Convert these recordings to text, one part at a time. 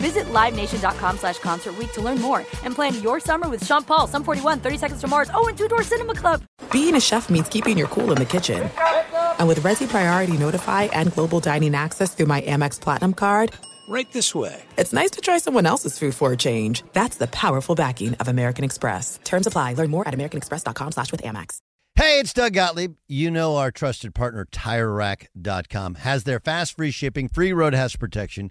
Visit LiveNation.com slash Concert Week to learn more and plan your summer with Sean Paul, Sum 41, 30 Seconds to Mars, oh, and Two Door Cinema Club. Being a chef means keeping your cool in the kitchen. And with Resy Priority Notify and Global Dining Access through my Amex Platinum card, Right this way. it's nice to try someone else's food for a change. That's the powerful backing of American Express. Terms apply. Learn more at americanexpress.com slash with Amex. Hey, it's Doug Gottlieb. You know our trusted partner, TireRack.com, has their fast free shipping, free road hazard protection,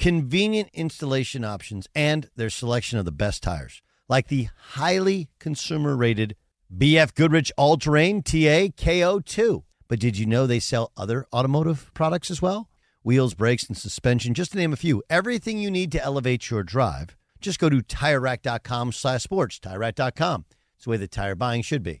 convenient installation options, and their selection of the best tires, like the highly consumer rated BF Goodrich All Terrain TA KO2. But did you know they sell other automotive products as well? Wheels, brakes, and suspension, just to name a few. Everything you need to elevate your drive. Just go to TireRack.com slash sports. TireRack.com. It's the way that tire buying should be.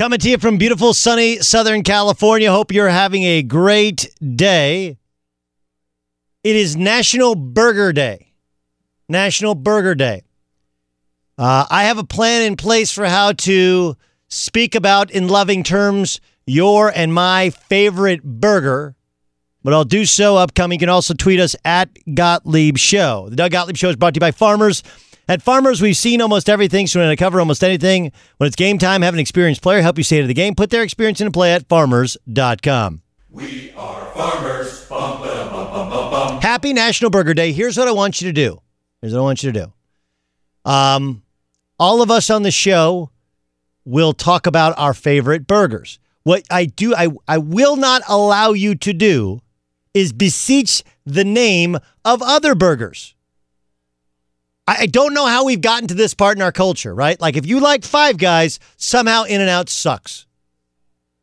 Coming to you from beautiful, sunny Southern California. Hope you're having a great day. It is National Burger Day. National Burger Day. Uh, I have a plan in place for how to speak about, in loving terms, your and my favorite burger but I'll do so upcoming. You can also tweet us at Gottlieb Show. The Doug Gottlieb Show is brought to you by Farmers. At Farmers, we've seen almost everything, so we're going to cover almost anything. When it's game time, have an experienced player help you stay to the game. Put their experience into play at farmers.com. We are farmers. Bum, ba, bum, bum, bum, bum. Happy National Burger Day. Here's what I want you to do. Here's what I want you to do. Um, all of us on the show will talk about our favorite burgers. What I do, I, I will not allow you to do is beseech the name of other burgers. I, don't know how we've gotten to this part in our culture, right? Like if you like Five Guys, somehow In and Out sucks.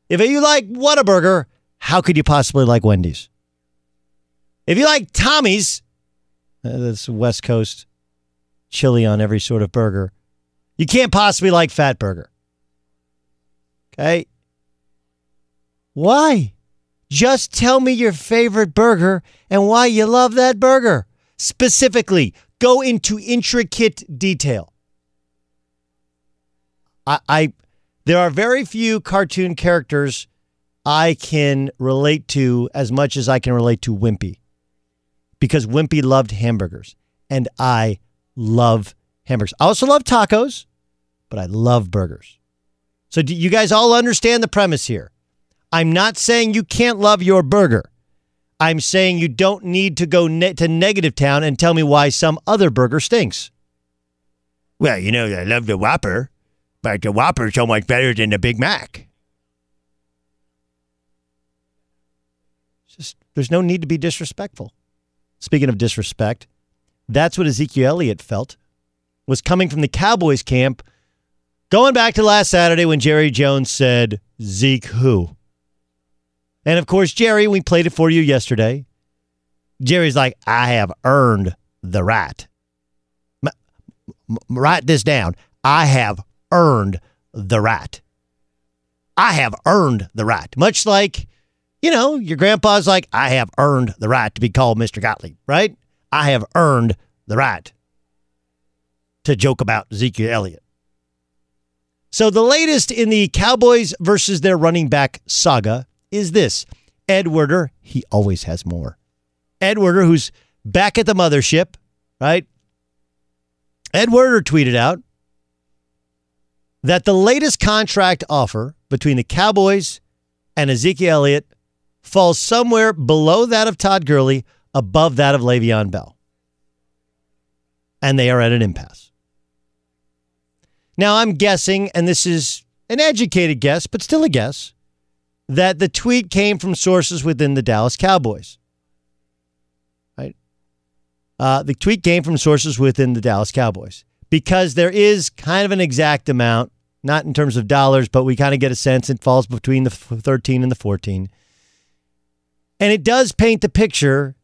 If you like Whataburger, how could you possibly like Wendy's? If you like Tommy's, uh, that's West Coast chili on every sort of burger, you can't possibly like Fat Burger. Okay? Why? Just tell me your favorite burger and why you love that burger. Specifically, go into intricate detail. I, I there are very few cartoon characters I can relate to as much as I can relate to Wimpy. Because Wimpy loved hamburgers and I love hamburgers. I also love tacos, but I love burgers. So do you guys all understand the premise here? I'm not saying you can't love your burger. I'm saying you don't need to go ne- to negative town and tell me why some other burger stinks. Well, you know, I love the Whopper, but the Whopper's so much better than the Big Mac. Just there's no need to be disrespectful. Speaking of disrespect, that's what Ezekiel Elliott felt was coming from the Cowboys camp going back to last Saturday when Jerry Jones said, Zeke who? And of course, Jerry, we played it for you yesterday. Jerry's like, I have earned the right. M- m- write this down. I have earned the right. I have earned the right. Much like, you know, your grandpa's like, I have earned the right to be called Mr. Gottlieb, right? I have earned the right to joke about Ezekiel Elliott. So the latest in the Cowboys versus their running back saga is this. Ed Werder, he always has more. Ed Werder, who's back at the mothership, right? Ed Werder tweeted out that the latest contract offer between the Cowboys and Ezekiel Elliott falls somewhere below that of Todd Gurley, above that of Le'Veon Bell. And they are at an impasse. Now, I'm guessing, and this is an educated guess, but still a guess, that the tweet came from sources within the Dallas Cowboys. Right? Uh, the tweet came from sources within the Dallas Cowboys because there is kind of an exact amount, not in terms of dollars, but we kind of get a sense it falls between the 13 and the 14. And it does paint the picture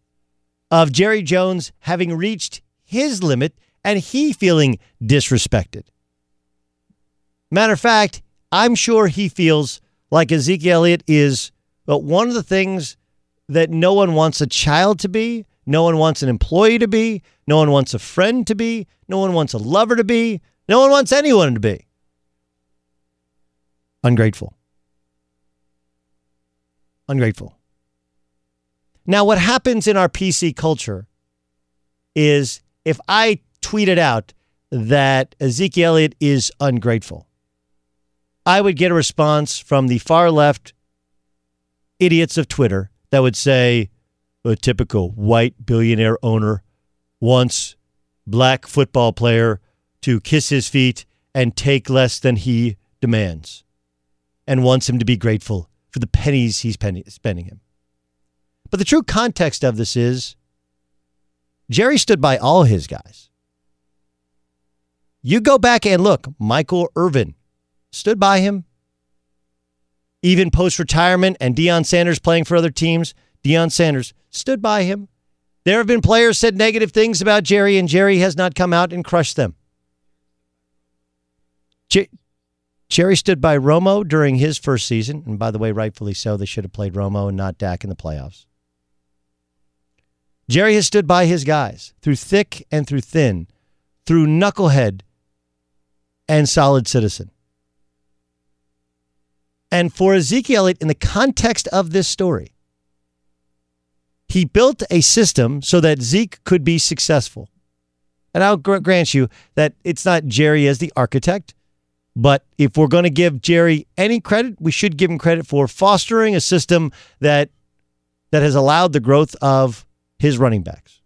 of Jerry Jones having reached his limit and he feeling disrespected. Matter of fact, I'm sure he feels like Ezekiel Elliott is but one of the things that no one wants a child to be, no one wants an employee to be, no one wants a friend to be, no one wants a lover to be, no one wants anyone to be. Ungrateful. Ungrateful. Now, what happens in our PC culture is if I tweeted out that Ezekiel Elliott is ungrateful, I would get a response from the far left idiots of Twitter that would say, a typical white billionaire owner wants black football player to kiss his feet and take less than he demands and wants him to be grateful for the pennies he's spending him. But the true context of this is Jerry stood by all his guys. You go back and look, Michael Irvin stood by him. Even post retirement and Deion Sanders playing for other teams, Deion Sanders stood by him. There have been players said negative things about Jerry, and Jerry has not come out and crushed them. J- Jerry stood by Romo during his first season, and by the way, rightfully so. They should have played Romo and not Dak in the playoffs. Jerry has stood by his guys through thick and through thin, through knucklehead and solid citizen. And for Ezekiel, in the context of this story, he built a system so that Zeke could be successful. And I'll grant you that it's not Jerry as the architect, but if we're going to give Jerry any credit, we should give him credit for fostering a system that that has allowed the growth of his running backs.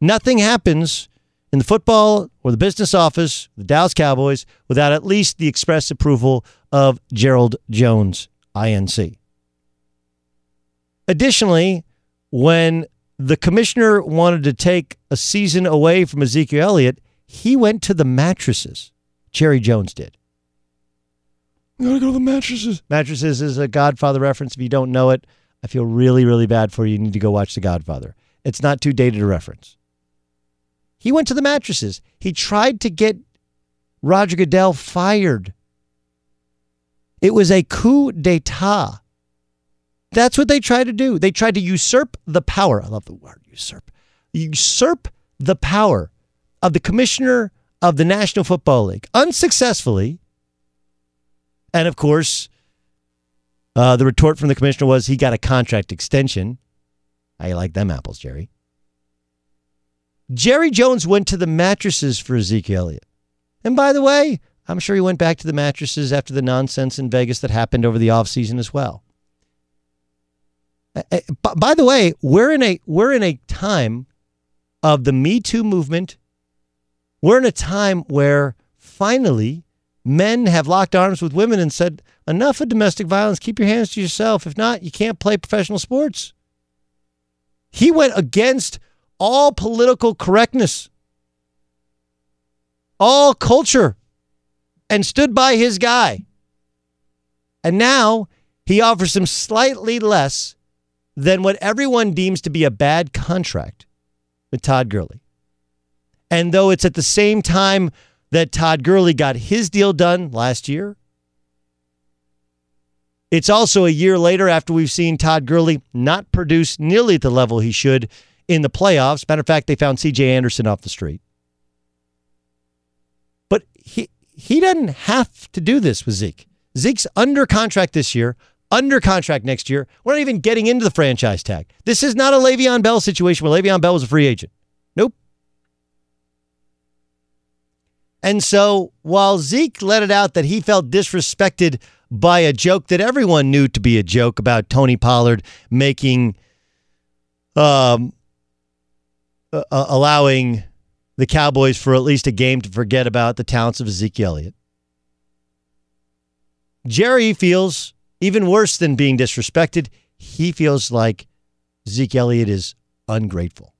Nothing happens in the football or the business office, the Dallas Cowboys, without at least the express approval of Gerald Jones, INC. Additionally, when the commissioner wanted to take a season away from Ezekiel Elliott, he went to the mattresses. Jerry Jones did. I'm to go to the mattresses. Mattresses is a Godfather reference. If you don't know it, I feel really, really bad for you. You need to go watch The Godfather. It's not too dated a reference. He went to the mattresses. He tried to get Roger Goodell fired. It was a coup d'etat. That's what they tried to do. They tried to usurp the power. I love the word usurp. Usurp the power of the commissioner of the National Football League unsuccessfully. And of course, uh, the retort from the commissioner was he got a contract extension. I like them apples, Jerry. Jerry Jones went to the mattresses for Ezekiel Elliott. And by the way, I'm sure he went back to the mattresses after the nonsense in Vegas that happened over the offseason as well. Uh, uh, by the way, we're in a we're in a time of the Me Too movement. We're in a time where finally men have locked arms with women and said, "Enough of domestic violence. Keep your hands to yourself. If not, you can't play professional sports." He went against all political correctness, all culture, and stood by his guy. And now he offers him slightly less than what everyone deems to be a bad contract with Todd Gurley. And though it's at the same time that Todd Gurley got his deal done last year, it's also a year later after we've seen Todd Gurley not produce nearly at the level he should in the playoffs. Matter of fact, they found CJ Anderson off the street. But he he doesn't have to do this with Zeke. Zeke's under contract this year, under contract next year. We're not even getting into the franchise tag. This is not a Le'Veon Bell situation where Le'Veon Bell was a free agent. Nope. And so while Zeke let it out that he felt disrespected by a joke that everyone knew to be a joke about Tony Pollard making, um, uh, allowing the Cowboys for at least a game to forget about the talents of Ezekiel Elliott. Jerry feels even worse than being disrespected. He feels like Zeke Elliott is ungrateful.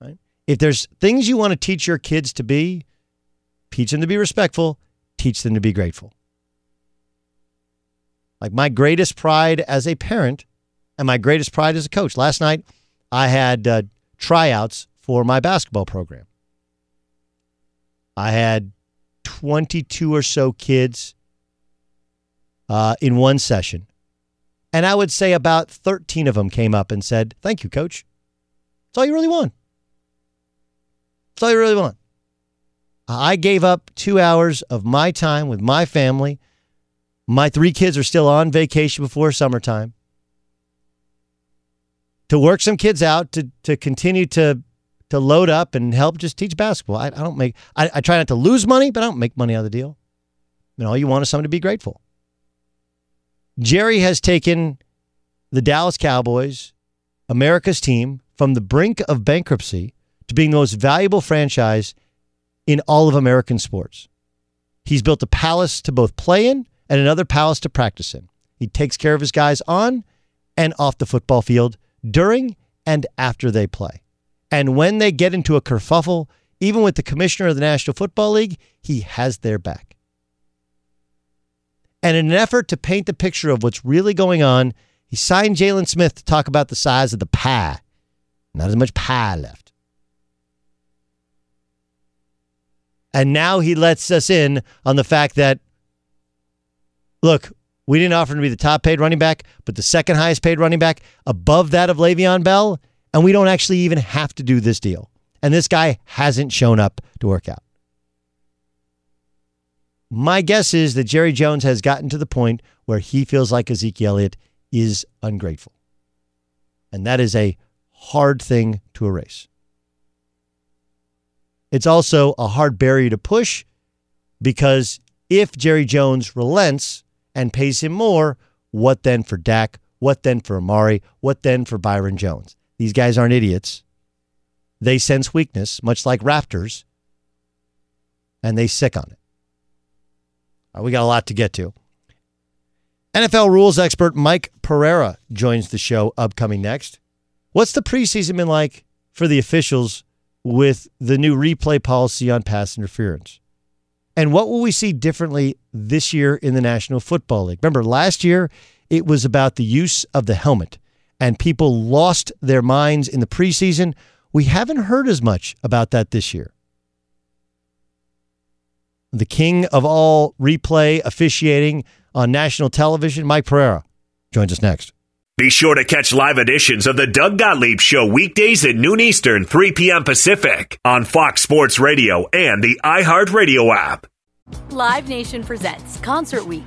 Right? If there's things you want to teach your kids to be, teach them to be respectful, teach them to be grateful. Like my greatest pride as a parent and my greatest pride as a coach. Last night, I had uh, tryouts for my basketball program. I had 22 or so kids uh, in one session. And I would say about 13 of them came up and said, Thank you, coach. That's all you really want. That's all you really want. I gave up two hours of my time with my family. My three kids are still on vacation before summertime. To work some kids out, to, to continue to, to load up and help just teach basketball. I, I don't make, I, I try not to lose money, but I don't make money out of the deal. And all you want is someone to be grateful. Jerry has taken the Dallas Cowboys, America's team, from the brink of bankruptcy to being the most valuable franchise in all of American sports. He's built a palace to both play in and another palace to practice in. He takes care of his guys on and off the football field during and after they play. And when they get into a kerfuffle, even with the commissioner of the National Football League, he has their back. And in an effort to paint the picture of what's really going on, he signed Jaylon Smith to talk about the size of the pie. Not as much pie left. And now he lets us in on the fact that, look, we didn't offer him to be the top paid running back, but the second highest paid running back above that of Le'Veon Bell. And we don't actually even have to do this deal. And this guy hasn't shown up to work out. My guess is that Jerry Jones has gotten to the point where he feels like Ezekiel Elliott is ungrateful. And that is a hard thing to erase. It's also a hard barrier to push because if Jerry Jones relents and pays him more, what then for Dak? What then for Amari? What then for Byron Jones? These guys aren't idiots. They sense weakness, much like Raptors, and they sick on it. Right, we got a lot to get to. NFL rules expert Mike Pereira joins the show upcoming next. What's the preseason been like for the officials with the new replay policy on pass interference? And what will we see differently this year in the National Football League? Remember, last year it was about the use of the helmet, and people lost their minds in the preseason. We haven't heard as much about that this year. The king of all replay officiating on national television, Mike Pereira, joins us next. Be sure to catch live editions of the Doug Gottlieb Show weekdays at noon Eastern, 3 p.m. Pacific on Fox Sports Radio and the iHeartRadio app. Live Nation presents Concert Week.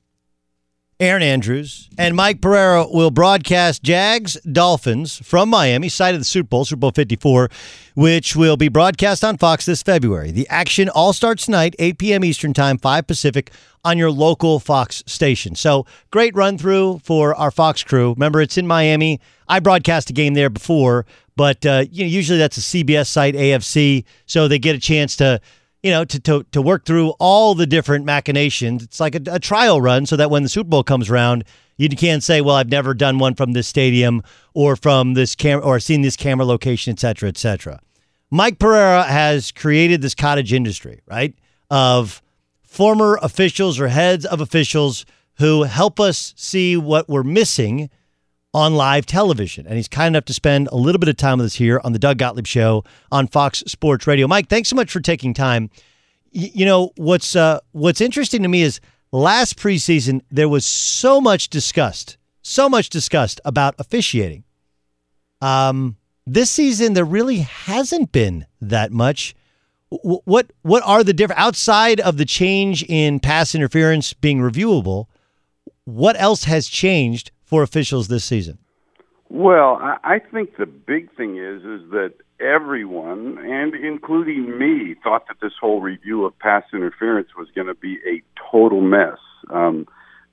Erin Andrews, and Mike Pereira will broadcast Jags Dolphins from Miami, site of the Super Bowl, Super Bowl 54, which will be broadcast on Fox this February. The action all starts tonight, 8 p.m. Eastern Time, 5 Pacific, on your local Fox station. So great run through for our Fox crew. Remember, it's in Miami. I broadcast a game there before, but uh, you know, usually that's a CBS site, AFC, so they get a chance to you know, to, to, to work through all the different machinations. It's like a, a, trial run so that when the Super Bowl comes around, you can't say, well, I've never done one from this stadium or from this camera or seen this camera location, et cetera, et cetera. Mike Pereira has created this cottage industry, right, of former officials or heads of officials who help us see what we're missing on live television. And he's kind enough to spend a little bit of time with us here on the Doug Gottlieb Show on Fox Sports Radio. Mike, thanks so much for taking time. Y- you know what's uh, what's interesting to me is last preseason there was so much discussed, so much discussed about officiating. Um, this season there really hasn't been that much. What what are the different outside of the change in pass interference being reviewable? What else has changed for officials this season? Well, I think the big thing is is that everyone, and including me, thought that this whole review of pass interference was going to be a total mess. Um,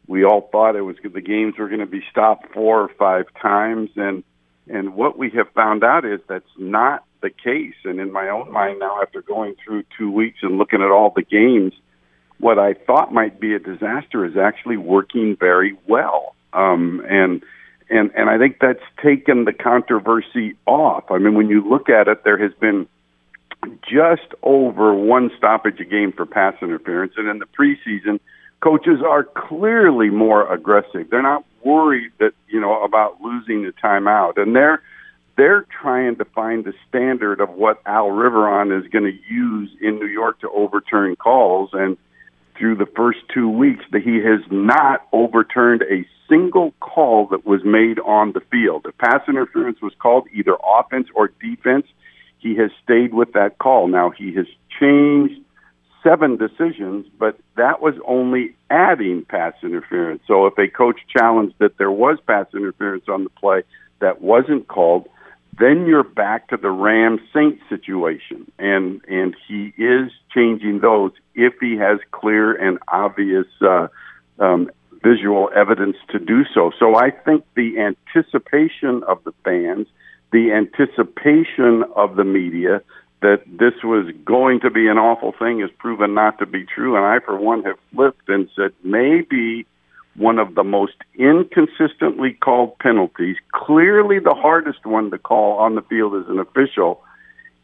we all thought it was the games were going to be stopped four or five times, and And what we have found out is that's not the case. And in my own mind now, after going through two weeks and looking at all the games, what I thought might be a disaster is actually working very well. Um, and and and I think that's taken the controversy off. I mean, when you look at it, there has been just over one stoppage a game for pass interference, and in the preseason, coaches are clearly more aggressive. They're not worried that you know about losing the timeout, and they're they're trying to find the standard of what Al Riveron is going to use in New York to overturn calls. And through the first two weeks, that he has not overturned a single call that was made on the field. If pass interference was called either offense or defense, he has stayed with that call. Now he has changed seven decisions, but that was only adding pass interference. So if a coach challenged that there was pass interference on the play that wasn't called, then you're back to the Ram Saint situation, and and he is changing those if he has clear and obvious uh, um, visual evidence to do so. So I think the anticipation of the fans, the anticipation of the media that this was going to be an awful thing is proven not to be true. And I, for one, have flipped and said maybe one of the most inconsistently called penalties, clearly the hardest one to call on the field as an official,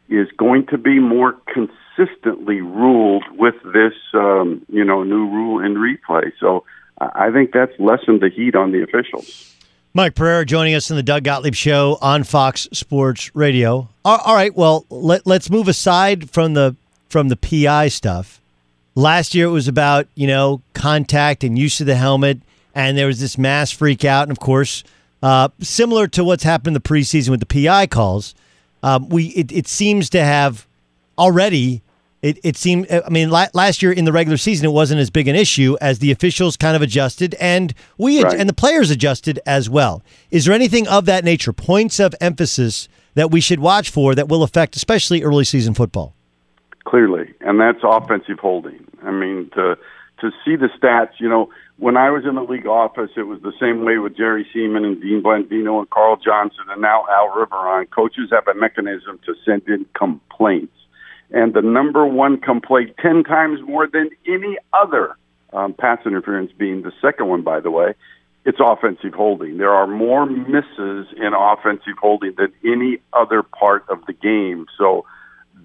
is going to be more consistently ruled with this, um, you know, new rule in replay. So I think that's lessened the heat on the officials. Mike Pereira joining us in the Doug Gottlieb Show on Fox Sports Radio. All right, well let, let's move aside from the from the PI stuff Last year it was about, you know, contact and use of the helmet, and there was this mass freak out. And of course, uh, similar to what's happened in the preseason with the PI calls, um, we it, it seems to have already. It, it seemed. I mean, la- last year in the regular season, it wasn't as big an issue as the officials kind of adjusted, and we Right. and the players adjusted as well. Is there anything of that nature, points of emphasis that we should watch for that will affect, especially early season football? clearly, and that's offensive holding. I mean, to to see the stats, you know, when I was in the league office, it was the same way with Jerry Seeman and Dean Blandino and Carl Johnson, and now Al Riveron. Coaches have a mechanism to send in complaints, and the number one complaint, ten times more than any other um, pass interference, being the second one, by the way. It's offensive holding. There are more misses in offensive holding than any other part of the game. So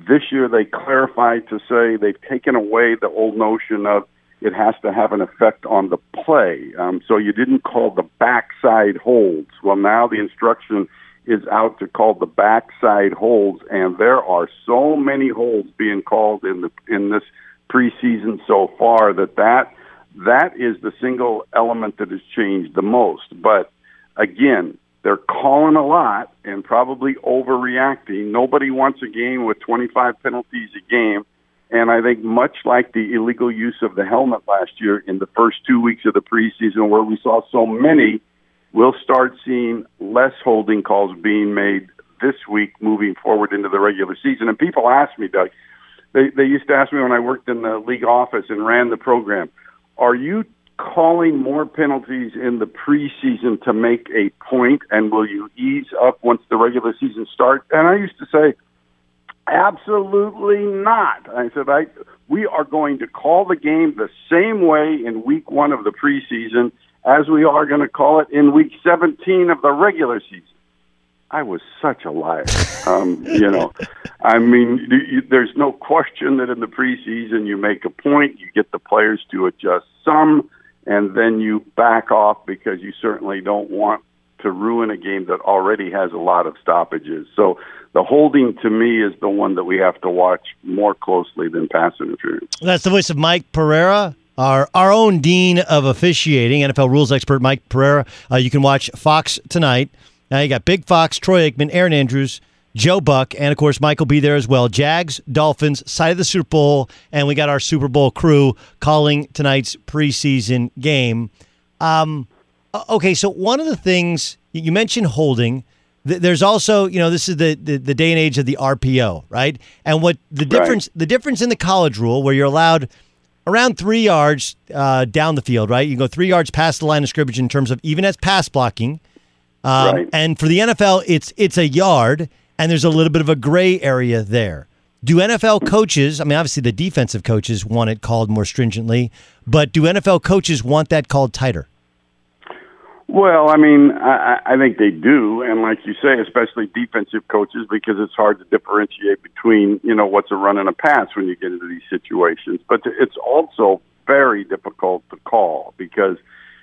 this year they clarified to say they've taken away the old notion of it has to have an effect on the play. Um, so you didn't call the backside holds. Well, now the instruction is out to call the backside holds, and there are so many holds being called in the in this preseason so far that that that is the single element that has changed the most. But again, they're calling a lot and probably overreacting. Nobody wants a game with 25 penalties a game. And I think much like the illegal use of the helmet last year in the first two weeks of the preseason, where we saw so many, we'll start seeing less holding calls being made this week moving forward into the regular season. And people ask me, Doug, they, they used to ask me when I worked in the league office and ran the program, are you calling more penalties in the preseason to make a point, and will you ease up once the regular season starts? And I used to say, absolutely not. I said, I we are going to call the game the same way in week one of the preseason as we are going to call it in week 17 of the regular season. I was such a liar. Um, you know, I mean, you, there's no question that in the preseason you make a point, you get the players to adjust some, and then you back off because you certainly don't want to ruin a game that already has a lot of stoppages. So the holding to me is the one that we have to watch more closely than pass interference. That's the voice of Mike Pereira, our our own dean of officiating, NFL rules expert Mike Pereira. Uh, you can watch Fox tonight. Now you got Big Fox, Troy Aikman, Erin Andrews, Joe Buck, and of course Mike will be there as well. Jags, Dolphins, side of the Super Bowl, and we got our Super Bowl crew calling tonight's preseason game. Um, okay, so one of the things you mentioned holding. There's also, you know, this is the, the, the day and age of the RPO, right? And what the difference the difference in the college rule where you're allowed around three yards uh, down the field, right? You go three yards past the line of scrimmage in terms of even as pass blocking. Um, Right. And for the NFL, it's it's a yard, and there's a little bit of a gray area there. Do NFL coaches? I mean, obviously the defensive coaches want it called more stringently, but do NFL coaches want that called tighter? Well, I mean, I, I think they do, and like you say, especially defensive coaches, because it's hard to differentiate between you know what's a run and a pass when you get into these situations. But it's also very difficult to call because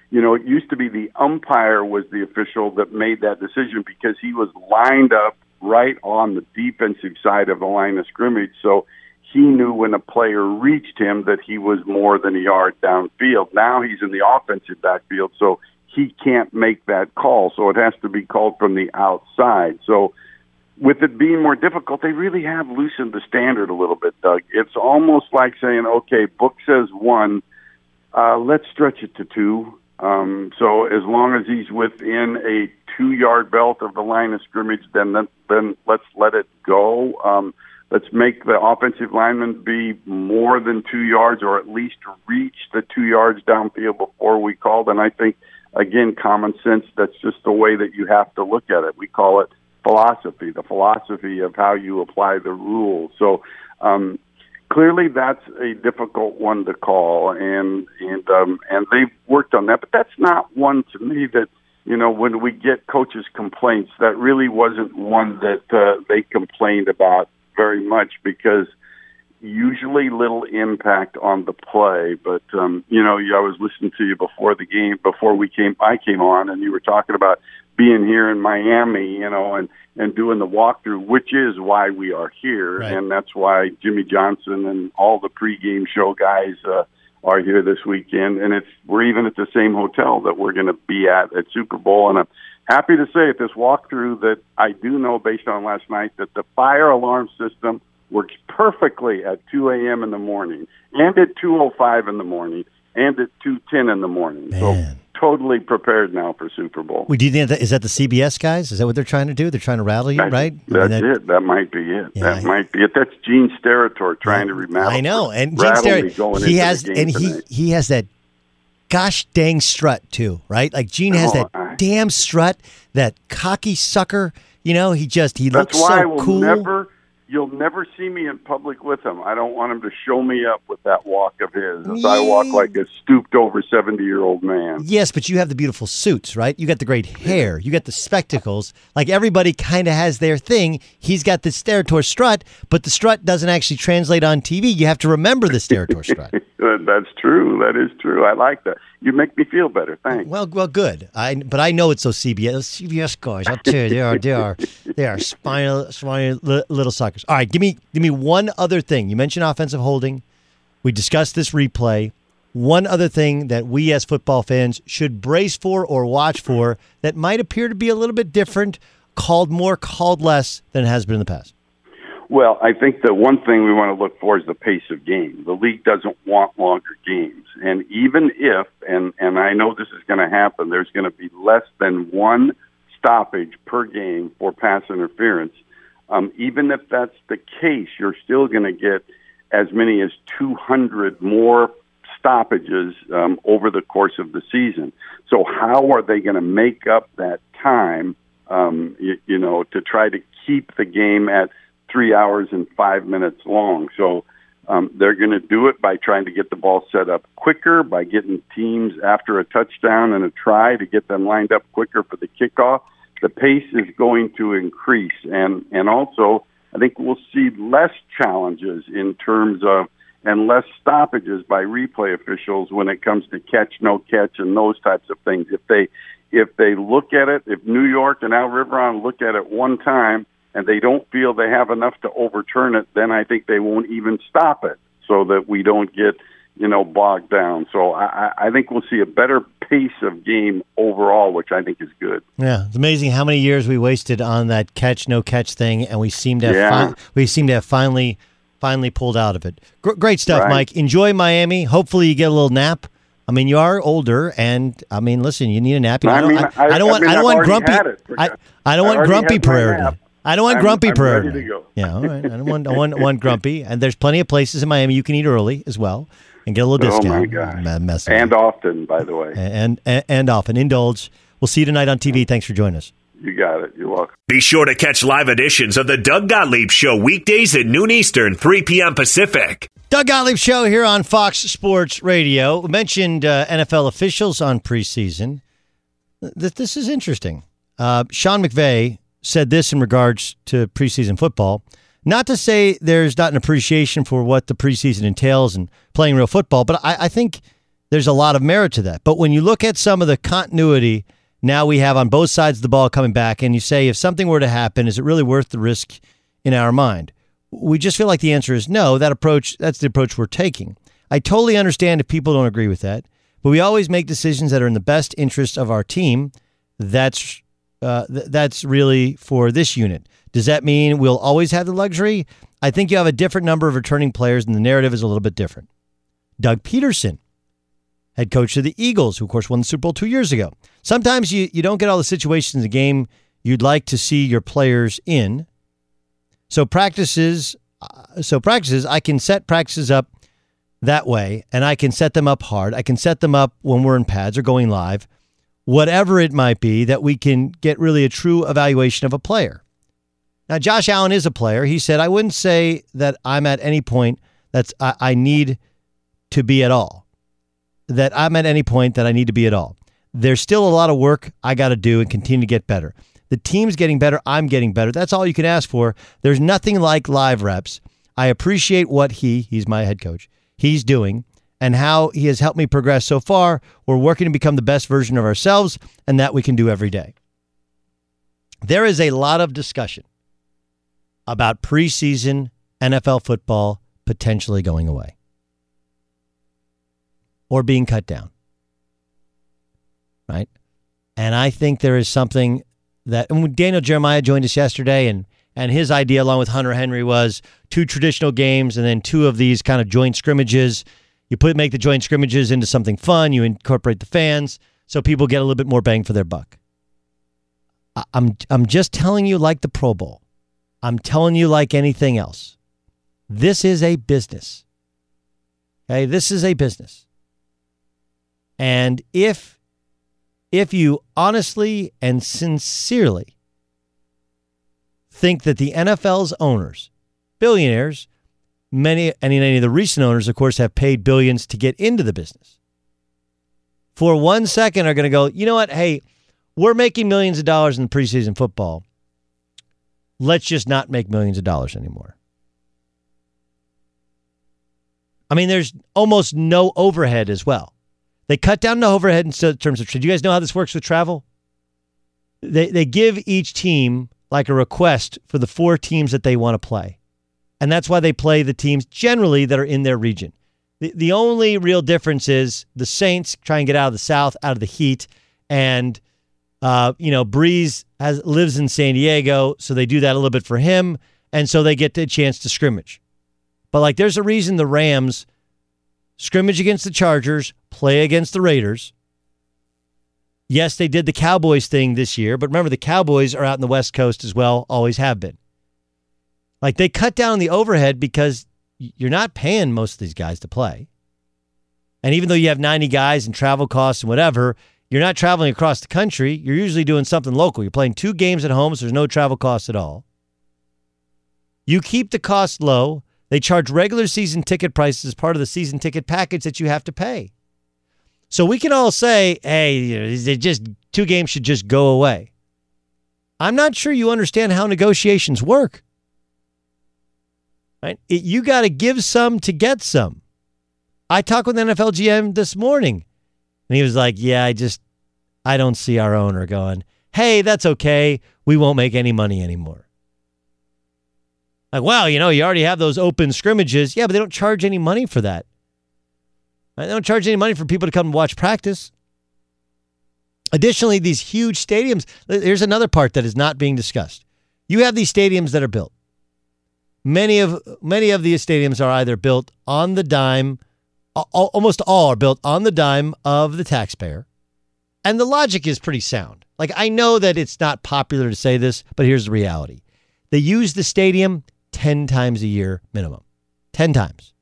you know it used to be the umpire was the official that made that decision because he was lined up right on the defensive side of the line of scrimmage, so he knew when a player reached him that he was more than a yard downfield. Now he's in the offensive backfield, so he can't make that call. So it has to be called from the outside. So with it being more difficult, they really have loosened the standard a little bit, Doug. It's almost like saying, okay, book says one, uh, let's stretch it to two. Um, so as long as he's within a two-yard belt of the line of scrimmage, then then, let's let it go. Um, let's make the offensive lineman be more than two yards, or at least reach the two yards downfield before we call. And I think, again, common sense. That's just the way that you have to look at it. We call it philosophy, the philosophy of how you apply the rules. So. Um, clearly that's a difficult one to call and and um and they've worked on that but that's not one to me that you know when we get coaches complaints that really wasn't one that uh, they complained about very much because usually little impact on the play but um you know I was listening to you before the game before we came I came on and you were talking about being here in Miami you know and and doing the walkthrough which is why we are here. Right. and that's why Jimmy Johnson and all the pregame show guys uh are here this weekend. And it's we're even at the same hotel that we're going to be at at Super Bowl. And I'm happy to say at this walkthrough that I do know based on last night that the fire alarm system works perfectly at 2 a.m. in the morning and at 2:05 in the morning and at 2:10 in the morning. So totally prepared now for Super Bowl. Well, do you think that is that the CBS guys? Is that what they're trying to do? They're trying to rattle you, That's- right? I mean, That's that- it. That might be it. Yeah, that might be it. That's Gene Steratore trying to remount. I know, and Gene going he has, and he tonight. he has that gosh dang strut too, right? Like Gene has Oh, that I- damn strut, that cocky sucker. You know, he just he That's looks I so cool. never. You'll never see me in public with him. I don't want him to show me up with that walk of his. As I walk like a stooped over seventy year old man. Yes, but you have the beautiful suits, right? You got the great hair, you got the spectacles. Like everybody kind of has their thing. He's got the Steratore strut, but the strut doesn't actually translate on TV. You have to remember the Steratore strut. That's true. That is true. I like that. You make me feel better. Thanks. Well, well, good. I but I know it's those CBS those CBS guys. I'll tell you, they are they are they are spinal spinal little suckers. All right, give me give me one other thing. You mentioned offensive holding. We discussed this replay. One other thing that we as football fans should brace for or watch for that might appear to be a little bit different, called more, called less than it has been in the past. Well, I think the one thing we want to look for is the pace of game. The league doesn't want longer games, and even if and and I know this is going to happen, there's going to be less than one stoppage per game for pass interference. Um, even if that's the case, you're still going to get as many as 200 more stoppages um, over the course of the season. So how are they going to make up that time? Um, you, you know, to try to keep the game at three hours and five minutes long. So um, they're going to do it by trying to get the ball set up quicker, by getting teams after a touchdown and a try to get them lined up quicker for the kickoff. The pace is going to increase, and and also I think we'll see less challenges in terms of and less stoppages by replay officials when it comes to catch, no catch, and those types of things. If they if they look at it, if New York and Al Riveron look at it one time and they don't feel they have enough to overturn it, then I think they won't even stop it, so that we don't get you know bogged down. So I, I think we'll see a better pace of game overall, which I think is good. Yeah, it's amazing how many years we wasted on that catch no catch thing, and we seem to have Yeah. fi- we seem to have finally finally pulled out of it. Gr- great stuff, Right. Mike. Enjoy Miami. Hopefully, you get a little nap. I mean, you are older, and I mean, listen, you need a nap. I don't, mean, I, I- I don't I want. mean, I don't want grumpy. I, I don't want grumpy had priority. nap. I don't want I'm- grumpy I'm ready to go. Yeah, all right. I don't want. I want, I want grumpy, and there's plenty of places in Miami you can eat early as well and get a little discount. Oh discount. my gosh! Ma- messing And often, by the way. and, and and often indulge We'll see you tonight on TV. Thanks for joining us. You got it. You're welcome. Be sure to catch live editions of the Doug Gottlieb Show weekdays at noon Eastern, 3 p.m. Pacific. Doug Gottlieb Show here on Fox Sports Radio. We mentioned uh, NFL officials on preseason. Th- This is interesting. Uh, Sean McVay said this in regards to preseason football. Not to say there's not an appreciation for what the preseason entails and playing real football, but I, I think there's a lot of merit to that. But when you look at some of the continuity now we have on both sides of the ball coming back, and you say, if something were to happen, is it really worth the risk in our mind? We just feel like the answer is no. That approach, that's the approach we're taking. I totally understand if people don't agree with that, but we always make decisions that are in the best interest of our team. That's uh, th- that's really for this unit. Does that mean we'll always have the luxury? I think you have a different number of returning players, and the narrative is a little bit different. Doug Pederson, head coach of the Eagles, who of course won the Super Bowl two years ago. Sometimes you, you don't get all the situations in the game you'd like to see your players in. So practices, uh, so practices, I can set practices up that way, and I can set them up hard. I can set them up when we're in pads or going live, whatever it might be, that we can get really a true evaluation of a player. Now, Josh Allen is a player. He said, I wouldn't say that I'm at any point that's I, I need to be at all. That I'm at any point that I need to be at all. There's still a lot of work I got to do and continue to get better. The team's getting better. I'm getting better. That's all you can ask for. There's nothing like live reps. I appreciate what he, he's my head coach, he's doing and how he has helped me progress so far. We're working to become the best version of ourselves, and that we can do every day. There is a lot of discussion about preseason NFL football potentially going away or being cut down. Right? And I think there is something that Daniel Jeremiah joined us yesterday and and his idea along with Hunter Henry was two traditional games and then two of these kind of joint scrimmages. You put make the joint scrimmages into something fun, you incorporate the fans so people get a little bit more bang for their buck. I'm I'm just telling you like the Pro Bowl. I'm telling you like anything else. This is a business. Okay, this is a business. And if if you honestly and sincerely think that the NFL's owners, billionaires, many and any of the recent owners, of course, have paid billions to get into the business. For one second, are going to go, you know what? Hey, we're making millions of dollars in the preseason football. Let's just not make millions of dollars anymore. I mean, there's almost no overhead as well. They cut down the overhead in terms of. Do you guys know how this works with travel? They they give each team like a request for the four teams that they want to play, and that's why they play the teams generally that are in their region. The the only real difference is the Saints try and get out of the South, out of the heat, and uh, you know Brees has lives in San Diego, so they do that a little bit for him, and so they get a chance to scrimmage. But like, there's a reason the Rams scrimmage against the Chargers, play against the Raiders. Yes, they did the Cowboys thing this year, but remember the Cowboys are out in the West Coast as well, always have been. Like they cut down the overhead because you're not paying most of these guys to play. And even though you have 90 guys and travel costs and whatever, you're not traveling across the country. You're usually doing something local. You're playing two games at home, so there's no travel costs at all. You keep the cost low. They charge regular season ticket prices as part of the season ticket package that you have to pay. So we can all say, hey, they just two games should just go away. I'm not sure you understand how negotiations work. Right? It, you got to give some to get some. I talked with NFL GM this morning, and he was like, "Yeah, I just I don't see our owner going, "Hey, that's okay. We won't make any money anymore." Like, well, you know, you already have those open scrimmages. Yeah, but they don't charge any money for that. They don't charge any money for people to come and watch practice. Additionally, these huge stadiums, here's another part that is not being discussed. You have these stadiums that are built. Many of many of these stadiums are either built on the dime, almost all are built on the dime of the taxpayer. And the logic is pretty sound. Like I know that it's not popular to say this, but here's the reality. They use the stadium 10 times a year minimum. 10 times.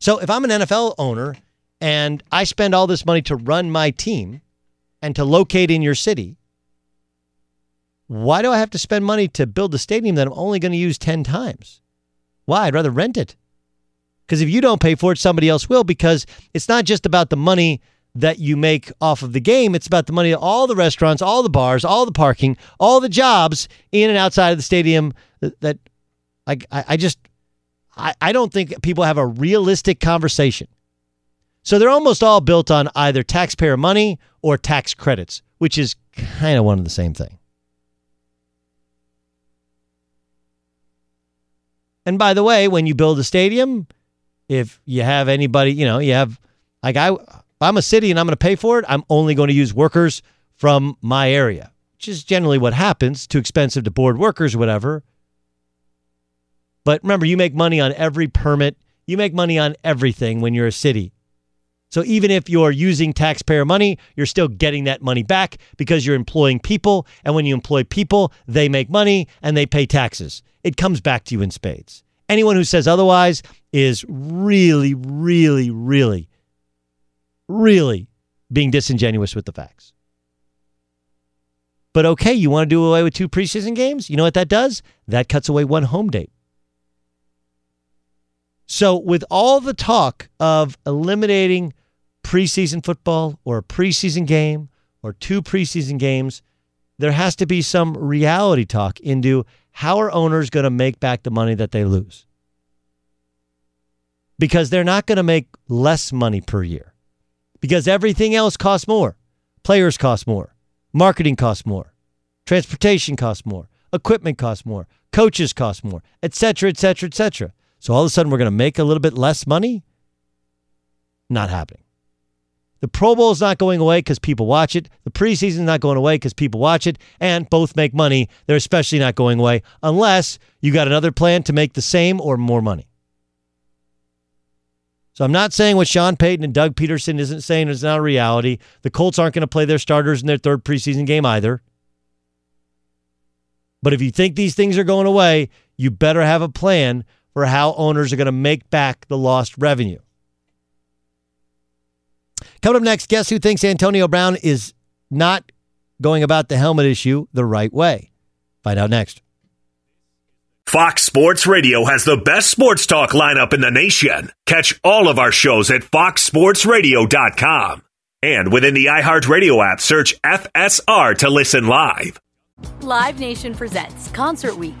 So if I'm an NFL owner and I spend all this money to run my team and to locate in your city, why do I have to spend money to build a stadium that I'm only going to use 10 times? Why? I'd rather rent it. Because if you don't pay for it, somebody else will, because it's not just about the money that you make off of the game. It's about the money of all the restaurants, all the bars, all the parking, all the jobs in and outside of the stadium uh, that, that I, I just, I, I don't think people have a realistic conversation. So they're almost all built on either taxpayer money or tax credits, which is kind of one and the same thing. And by the way, when you build a stadium, if you have anybody, you know, you have like I I'm a city and I'm going to pay for it, I'm only going to use workers from my area, which is generally what happens. Too expensive to board workers or whatever. But remember, you make money on every permit. You make money on everything when you're a city. So even if you're using taxpayer money, you're still getting that money back because you're employing people. And when you employ people, they make money and they pay taxes. It comes back to you in spades. Anyone who says otherwise is really, really, really, really being disingenuous with the facts. But okay, you want to do away with two preseason games? You know what that does? That cuts away one home date. So, with all the talk of eliminating preseason football or a preseason game or two preseason games, there has to be some reality talk into how are owners going to make back the money that they lose? Because they're not going to make less money per year. Because everything else costs more. Players cost more. Marketing costs more. Transportation costs more. Equipment costs more. Coaches cost more, et cetera, et cetera, et cetera. So all of a sudden we're going to make a little bit less money? Not happening. The Pro Bowl is not going away because people watch it. The preseason is not going away because people watch it. And both make money. They're especially not going away unless you got another plan to make the same or more money. So I'm not saying what Sean Payton and Doug Pederson isn't saying is not a reality. The Colts aren't going to play their starters in their third preseason game either. But if you think these things are going away, you better have a plan for how owners are going to make back the lost revenue. Coming up next, guess who thinks Antonio Brown is not going about the helmet issue the right way? Find out next. Fox Sports Radio has the best sports talk lineup in the nation. Catch all of our shows at foxsportsradio.com. And within the iHeartRadio app, search FSR to listen live. Live Nation presents Concert Week.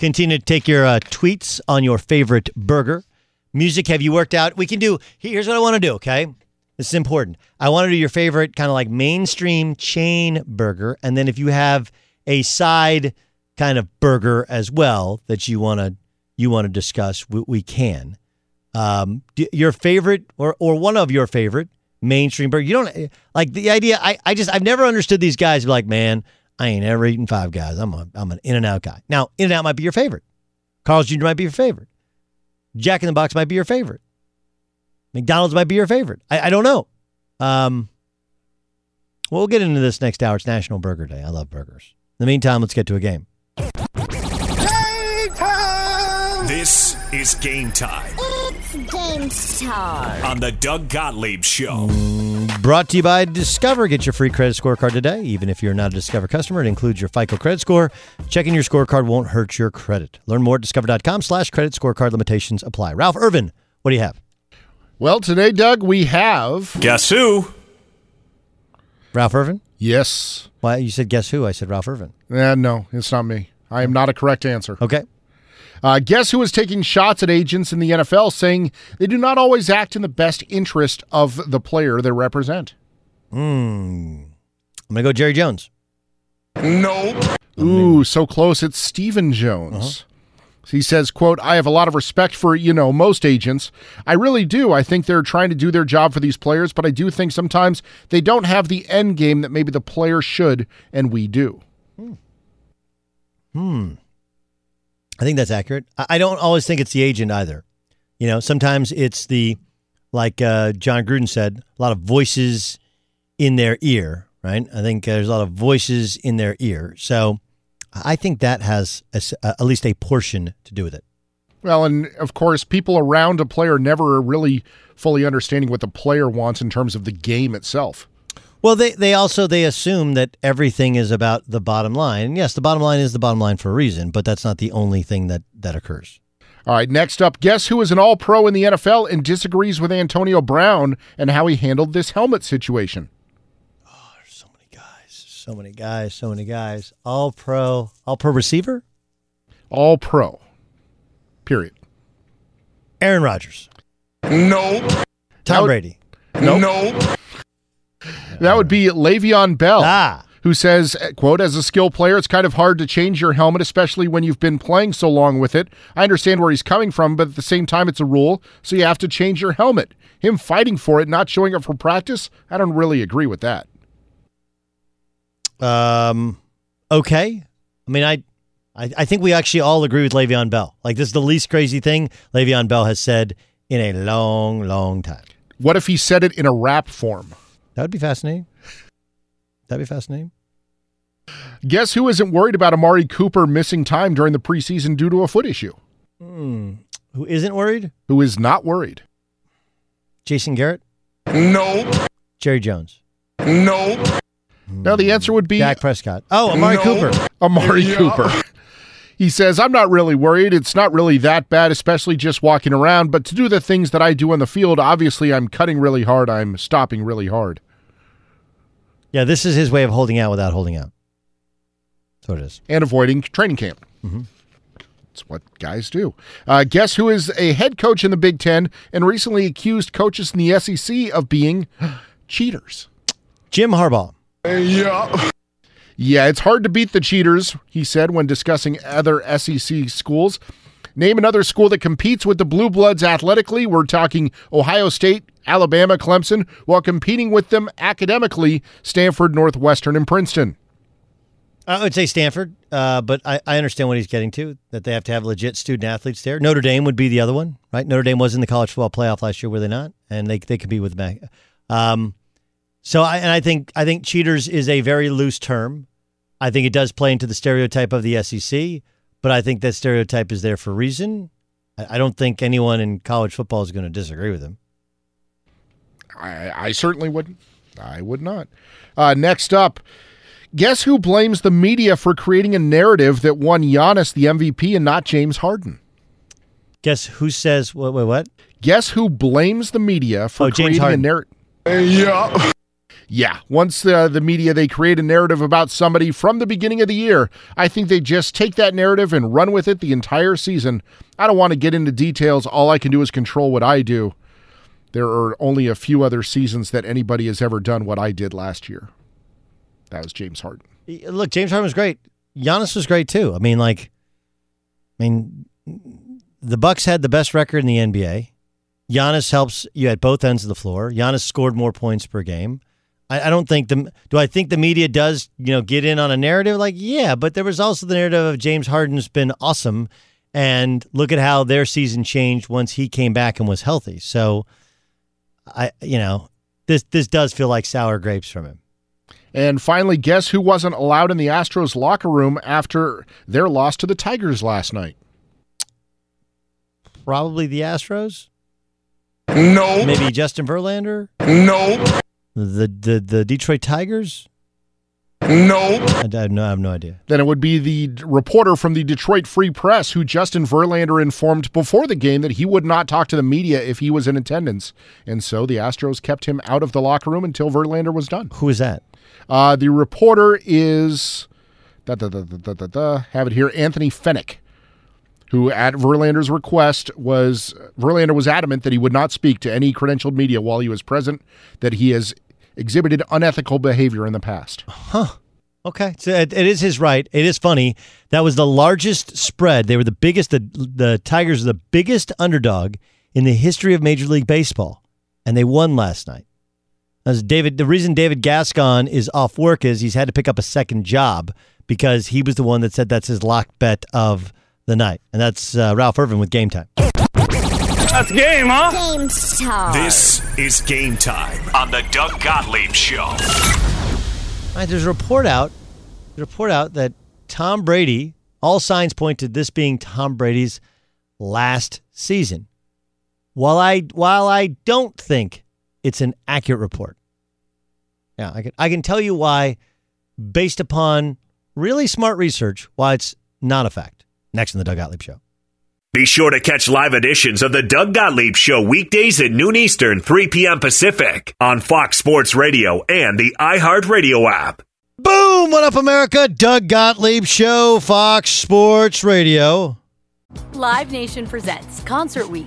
Continue to take your uh, tweets on your favorite burger. Music, have you worked out? We can do, here's what I want to do, okay? This is important. I want to do your favorite kind of like mainstream chain burger. And then if you have a side kind of burger as well that you want to you want to discuss, we, we can. Um, your favorite or or one of your favorite mainstream burger. You don't like the idea. I, I just I've never understood these guys like, man, I ain't ever eaten five guys. I'm a I'm an in and out guy. Now, in and out might be your favorite. Carl's Jr. might be your favorite. Jack in the Box might be your favorite. McDonald's might be your favorite. I, I don't know. Um, we'll get into this next hour. It's National Burger Day. I love burgers. In the meantime, let's get to a game. This is game time. It's game time. On the Doug Gottlieb Show. Brought to you by Discover. Get your free credit scorecard today. Even if you're not a Discover customer, it includes your FICO credit score. Checking your scorecard won't hurt your credit. Learn more at discover.com slash credit scorecard limitations apply. Ralph Irvin, what do you have? Well, today, Doug, we have. Guess who? Ralph Irvin? Yes. Why you said guess who? I said Ralph Irvin. Uh, no, it's not me. I am not a correct answer. Okay. Uh, guess who is taking shots at agents in the NFL, saying they do not always act in the best interest of the player they represent? Hmm. I'm gonna go Jerry Jones. Nope. Ooh, so close. It's Stephen Jones. He says, quote, I have a lot of respect for, you know, most agents. I really do. I think they're trying to do their job for these players, but I do think sometimes they don't have the end game that maybe the player should, and we do. Hmm. I think that's accurate. I don't always think it's the agent either. You know, sometimes it's the, like uh, Jon Gruden said, a lot of voices in their ear, right? I think there's a lot of voices in their ear. So I think that has a uh, at least a portion to do with it. Well, and of course, people around a player never really fully understanding what the player wants in terms of the game itself. Well, they, they also they assume that everything is about the bottom line. And yes, the bottom line is the bottom line for a reason, but that's not the only thing that that occurs. All right, next up, guess who is an all pro in the NFL and disagrees with Antonio Brown and how he handled this helmet situation? Oh, there's so many guys, so many guys. So many guys. All pro, all pro receiver. All pro. Period. Aaron Rodgers. Nope. Tom Brady. Nope. Nope. That would be Le'Veon Bell. Ah. Who says, quote, as a skill player, it's kind of hard to change your helmet, especially when you've been playing so long with it. I understand where he's coming from, but at the same time, it's a rule, so you have to change your helmet. Him fighting for it, not showing up for practice, I don't really agree with that. Um, okay. I mean, I, I, I think we actually all agree with Le'Veon Bell. Like this is the least crazy thing Le'Veon Bell has said in a long, long time. What if he said it in a rap form? That would be fascinating. That'd be fascinating. Guess who isn't worried about Amari Cooper missing time during the preseason due to a foot issue? Hmm. Who isn't worried? Who is not worried? Jason Garrett. Nope. Jerry Jones. Nope. No, the answer would be Dak Prescott. Oh, Amari No. Cooper. Amari Yeah. Cooper. He says, I'm not really worried. It's not really that bad, especially just walking around. But to do the things that I do on the field, obviously I'm cutting really hard. I'm stopping really hard. Yeah, this is his way of holding out without holding out. what it is. and avoiding training camp. Mhm. That's what guys do. Uh, guess who is a head coach in the Big Ten and recently accused coaches in the SEC of being cheaters? Jim Harbaugh. Yeah. Yeah, it's hard to beat the cheaters, he said when discussing other SEC schools. Name another school that competes with the Blue Bloods athletically. We're talking Ohio State, Alabama, Clemson, while competing with them academically, Stanford, Northwestern, and Princeton. I would say Stanford, uh, but I, I understand what he's getting to, that they have to have legit student athletes there. Notre Dame would be the other one, right? Notre Dame was in the college football playoff last year, were they not? And they they compete with Mac. Um, so I and I think I think cheaters is a very loose term. I think it does play into the stereotype of the SEC, but I think that stereotype is there for a reason. I, I don't think anyone in college football is going to disagree with him. I, I certainly wouldn't. I would not. Uh, next up, guess who blames the media for creating a narrative that won Giannis the MVP and not James Harden? Guess who says what? Wait, what? Guess who blames the media for Oh, James creating Harden. a narrative? Yeah. Yeah. Once uh, the media they create a narrative about somebody from the beginning of the year, I think they just take that narrative and run with it the entire season. I don't want to get into details. All I can do is control what I do. There are only a few other seasons that anybody has ever done what I did last year. That was James Harden. Look, James Harden was great. Giannis was great too. I mean, like, I mean, the Bucks had the best record in the NBA. Giannis helps you at both ends of the floor. Giannis scored more points per game. I, I don't think the do I think the media does you know get in on a narrative like yeah, but there was also the narrative of James Harden's been awesome, and look at how their season changed once he came back and was healthy. So, I you know this this does feel like sour grapes from him. And finally, guess who wasn't allowed in the Astros locker room after their loss to the Tigers last night? Probably the Astros. No. Maybe Justin Verlander. Nope. The the the Detroit Tigers. Nope. I, I have no, I have no idea. Then it would be the reporter from the Detroit Free Press who Justin Verlander informed before the game that he would not talk to the media if he was in attendance. And so the Astros kept him out of the locker room until Verlander was done. Who is that? Uh, the reporter is, da, da, da, da, da, da, da, have it here, Anthony Fenech, who at Verlander's request was, Verlander was adamant that he would not speak to any credentialed media while he was present, that he has exhibited unethical behavior in the past. Huh. Okay. So it, it is his right. It is funny. That was the largest spread. They were the biggest. The the Tigers are the biggest underdog in the history of Major League Baseball, and they won last night. As David, the reason David Gascon is off work is he's had to pick up a second job because he was the one that said that's his lock bet of the night, and that's uh, Ralph Irvin with Game Time. That's game, huh? Game time. This is game time on the Doug Gottlieb Show. All right, there's a report out. There's a report out that Tom Brady. All signs point to this being Tom Brady's last season. While I while I don't think it's an accurate report. Yeah, I can I can tell you why, based upon really smart research, why it's not a fact. Next in the Doug Gottlieb Show. Be sure to catch live editions of the Doug Gottlieb Show weekdays at noon Eastern, 3 p.m. Pacific on Fox Sports Radio and the iHeartRadio app. Boom! What up, America? Doug Gottlieb Show, Fox Sports Radio. Live Nation presents Concert Week.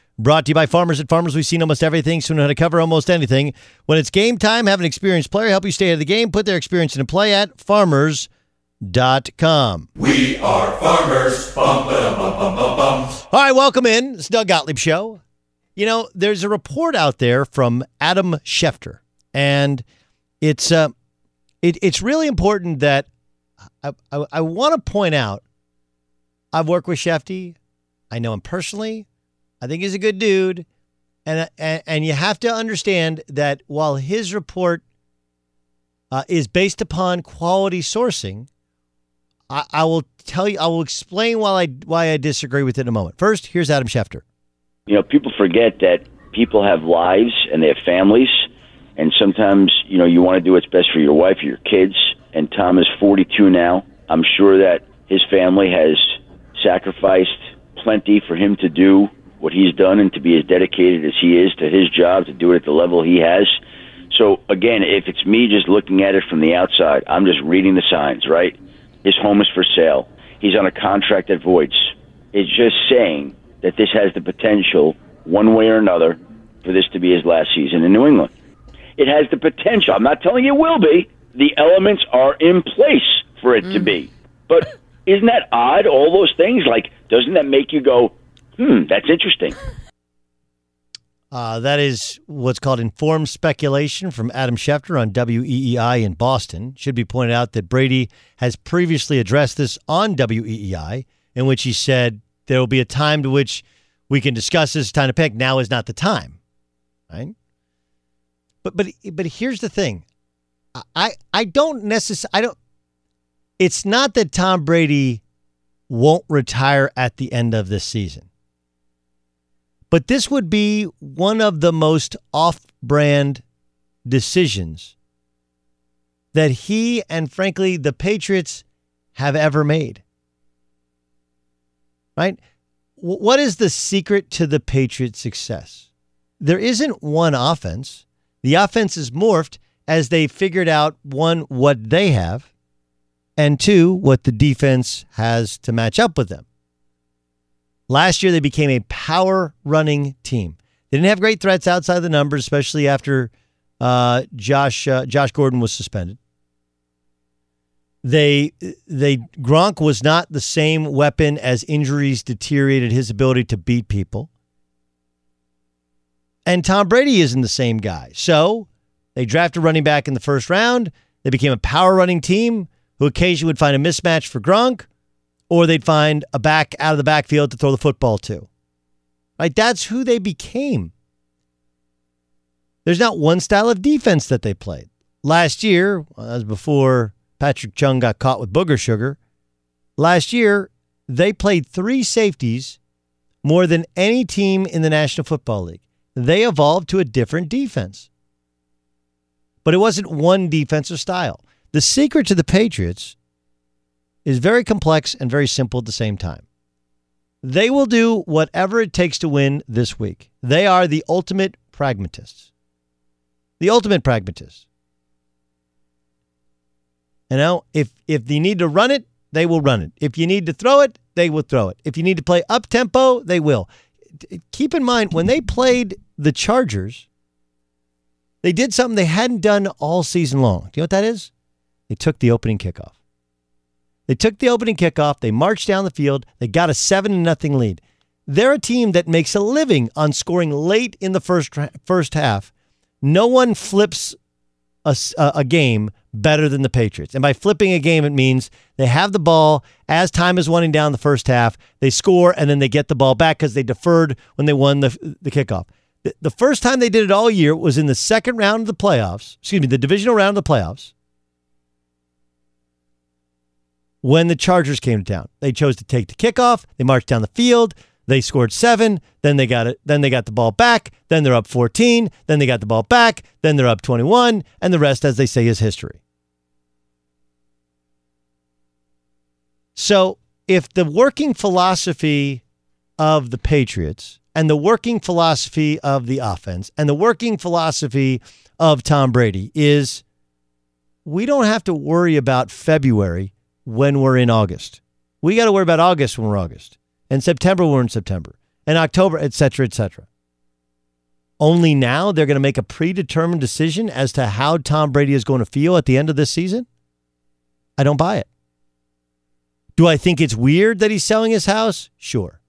brought to you by Farmers. At Farmers, we've seen almost everything, so we know how to cover almost anything. When it's game time, have an experienced player help you stay ahead of the game. Put their experience into play at farmers.com. We are farmers. Bum, ba, bum, bum, bum, bum. All right, welcome in. It's Doug Gottlieb Show. You know, there's a report out there from Adam Schefter, and it's uh, it, it's really important that I, I, I want to point out I've worked with Schefty. I know him personally. I think he's a good dude. And, and, and you have to understand that while his report uh, is based upon quality sourcing, I, I will tell you, I will explain why I, why I disagree with it in a moment. First, here's Adam Schefter. You know, people forget that people have lives and they have families. And sometimes, you know, you want to do what's best for your wife or your kids. And Tom is 42 now. I'm sure that his family has sacrificed plenty for him to do what he's done and to be as dedicated as he is to his job, to do it at the level he has. So, again, if it's me just looking at it from the outside, I'm just reading the signs, right? His home is for sale. He's on a contract that voids. It's just saying that this has the potential, one way or another, for this to be his last season in New England. It has the potential. I'm not telling you it will be. The elements are in place for it to mm. be. But isn't that odd? All those things, like, doesn't that make you go, hmm, that's interesting? Uh, that is what's called informed speculation from Adam Schefter on WEEI in Boston. Should be pointed out that Brady has previously addressed this on WEEI, in which he said there will be a time to which we can discuss this time to pick. Now is not the time, right? But but but here's the thing, I I don't necessarily I don't. It's not that Tom Brady won't retire at the end of this season. But this would be one of the most off brand decisions that he and, frankly, the Patriots have ever made. Right? What is the secret to the Patriots' success? There isn't one offense. The offense is morphed as they figured out one, what they have, and two, what the defense has to match up with them. Last year, they became a power running team. They didn't have great threats outside the numbers, especially after Uh, Josh uh, Josh Gordon was suspended. They they Gronk was not the same weapon as injuries deteriorated his ability to beat people. And Tom Brady isn't the same guy. So they drafted running back in the first round. They became a power running team who occasionally would find a mismatch for Gronk, or they'd find a back out of the backfield to throw the football to. Right? That's who they became. There's not one style of defense that they played. Last year, as before Patrick Chung got caught with booger sugar, last year they played three safeties more than any team in the National Football League. They evolved to a different defense. But it wasn't one defensive style. The secret to the Patriots is very complex and very simple at the same time. They will do whatever it takes to win this week. They are the ultimate pragmatists. The ultimate pragmatists. You know, if if you need to run it, they will run it. If you need to throw it, they will throw it. If you need to play up tempo, they will. Keep in mind when they played the Chargers, they did something they hadn't done all season long. Do you know what that is? They took the opening kickoff. They took the opening kickoff, they marched down the field, they got a 7 nothing lead. They're a team that makes a living on scoring late in the first first half. No one flips a, a game better than the Patriots. And by flipping a game, it means they have the ball as time is winding down the first half. They score and then they get the ball back because they deferred when they won the, the kickoff. The first time they did it all year was in the second round of the playoffs, excuse me, the divisional round of the playoffs when the Chargers came to town. They chose to take the kickoff. They marched down the field. They scored seven. Then they got it. Then they got the ball back. Then they're up 14. Then they got the ball back. Then they're up 21. And the rest, as they say, is history. So if the working philosophy of the Patriots and the working philosophy of the offense and the working philosophy of Tom Brady is we don't have to worry about February when we're in August. We got to worry about August when we're August, and September we're in September, and October, et cetera, et cetera. Only now they're going to make a predetermined decision as to how Tom Brady is going to feel at the end of this season? I don't buy it. Do I think it's weird that he's selling his house? Sure.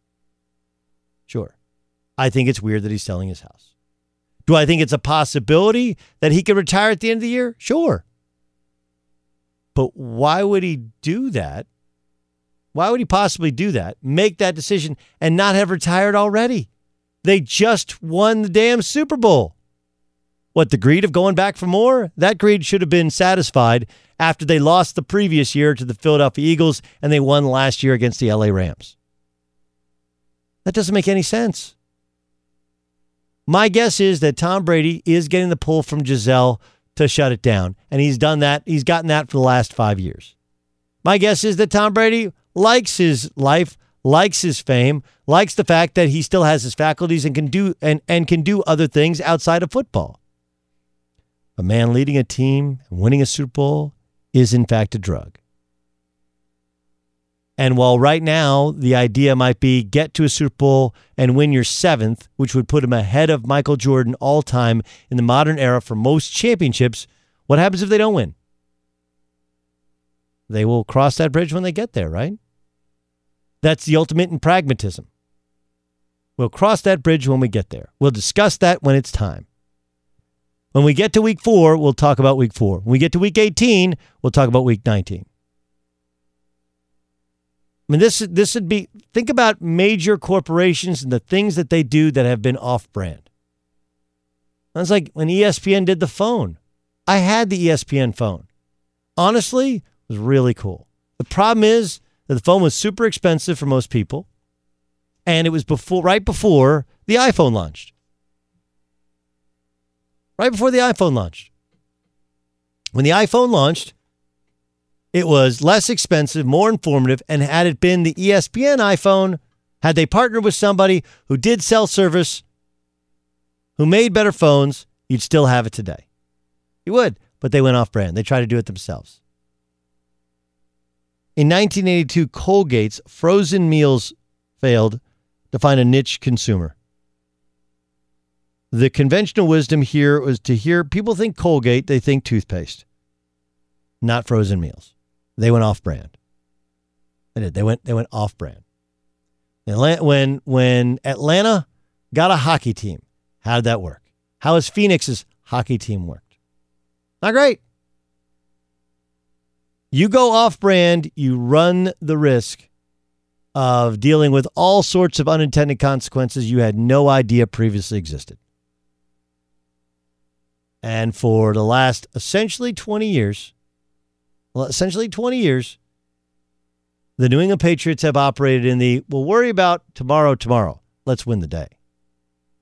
Sure. I think it's weird that he's selling his house. Do I think it's a possibility that he could retire at the end of the year? Sure. But why would he do that? Why would he possibly do that? Make that decision and not have retired already? They just won the damn Super Bowl. What, the greed of going back for more? That greed should have been satisfied after they lost the previous year to the Philadelphia Eagles and they won last year against the LA Rams. That doesn't make any sense. My guess is that Tom Brady is getting the pull from Gisele to shut it down. And he's done that. He's gotten that for the last five years. My guess is that Tom Brady likes his life, likes his fame, likes the fact that he still has his faculties and can do and, and can do other things outside of football. A man leading a team and winning a Super Bowl is in fact a drug. And while right now the idea might be get to a Super Bowl and win your seventh, which would put him ahead of Michael Jordan all time in the modern era for most championships, what happens if they don't win? They will cross that bridge when they get there, right? That's the ultimate in pragmatism. We'll cross that bridge when we get there. We'll discuss that when it's time. When we get to week four, we'll talk about week four. When we get to week 18, we'll talk about week 19. I mean, this this would be think about major corporations and the things that they do that have been off-brand. That's like when ESPN did the phone. I had the ESPN phone. Honestly, it was really cool. The problem is that the phone was super expensive for most people, and it was before right before the iPhone launched. Right before the iPhone launched. When the iPhone launched, it was less expensive, more informative, and had it been the ESPN iPhone, had they partnered with somebody who did cell service, who made better phones, you'd still have it today. You would, but they went off brand. They tried to do it themselves. In 1982, Colgate's frozen meals failed to find a niche consumer. the conventional wisdom here was to hear people think Colgate, they think toothpaste, not frozen meals. They went off brand. They did. They went they went off brand. When when Atlanta got a hockey team, how did that work? How has Phoenix's hockey team worked? Not great. You go off brand, you run the risk of dealing with all sorts of unintended consequences you had no idea previously existed. And for the last essentially 20 years, well, essentially 20 years, the New England Patriots have operated in the we'll worry about tomorrow, tomorrow. Let's win the day.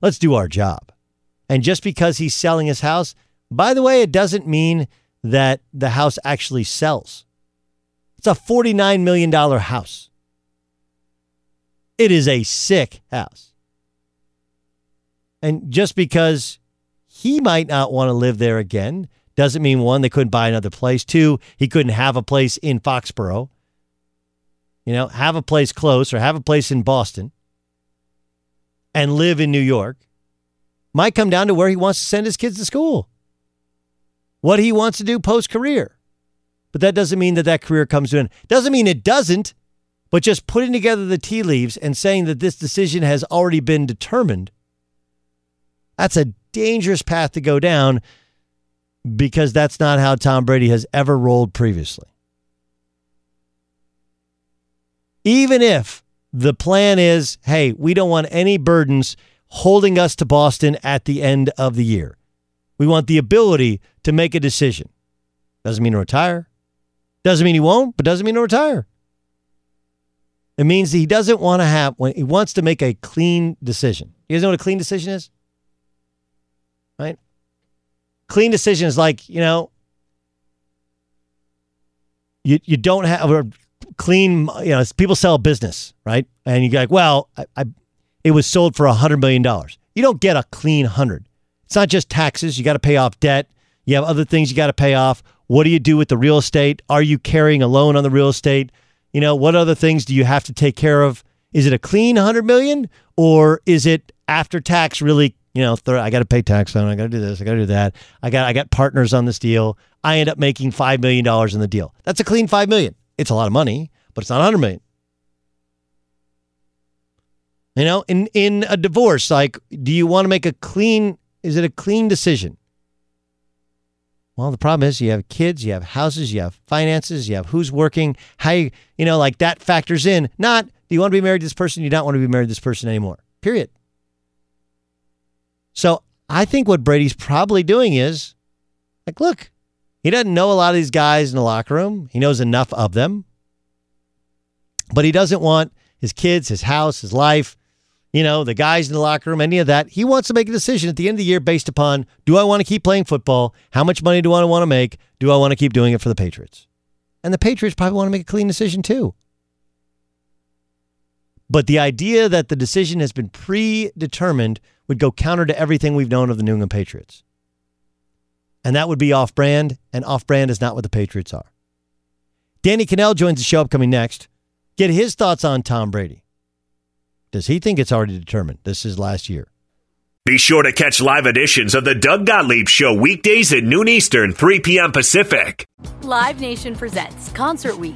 Let's do our job. And just because he's selling his house, by the way, it doesn't mean that the house actually sells. It's a $49 million house. It is a sick house. And just because he might not want to live there again doesn't mean one, they couldn't buy another place. Two, he couldn't have a place in Foxborough. You know, have a place close or have a place in Boston and live in New York. Might come down to where he wants to send his kids to school, what he wants to do post career. But that doesn't mean that that career comes to an end. Doesn't mean it doesn't, but just putting together the tea leaves and saying that this decision has already been determined, that's a dangerous path to go down because that's not how Tom Brady has ever rolled previously. Even if the plan is, hey, we don't want any burdens holding us to Boston at the end of the year. We want the ability to make a decision. Doesn't mean to retire. Doesn't mean he won't, but doesn't mean to retire. It means he doesn't want to have when he wants to make a clean decision. You guys know what a clean decision is? Right? Clean decisions like, you know, you you don't have a clean, you know, people sell a business, right? And you're like, well, I, I it was sold for a hundred million dollars. You don't get a clean hundred. It's not just taxes. You got to pay off debt. You have other things you got to pay off. What do you do with the real estate? Are you carrying a loan on the real estate? You know, what other things do you have to take care of? Is it a clean 100 million or is it after tax really, you know, I got to pay tax on, it. I got to do this, I got to do that. I got I got partners on this deal. I end up making 5 million dollars in the deal. That's a clean 5 million. It's a lot of money, but it's not 100 million. You know, in in a divorce, like do you want to make a clean is it a clean decision? Well, the problem is you have kids, you have houses, you have finances, you have who's working, how you, you know, like that factors in. Not do you want to be married to this person, you don't want to be married to this person anymore. Period. So I think what Brady's probably doing is like, look, he doesn't know a lot of these guys in the locker room. He knows enough of them. But he doesn't want his kids, his house, his life, you know, the guys in the locker room, any of that. He wants to make a decision at the end of the year based upon do I want to keep playing football? How much money do I want to make? Do I want to keep doing it for the Patriots? And the Patriots probably want to make a clean decision too. But the idea that the decision has been predetermined would go counter to everything we've known of the New England Patriots. And that would be off brand, and off brand is not what the Patriots are. Danny Kanell joins the show upcoming next. Get his thoughts on Tom Brady. Does he think it's already determined? This is last year. Be sure to catch live editions of the Doug Gottlieb Show weekdays at noon Eastern, 3 p.m. Pacific. Live Nation presents Concert Week.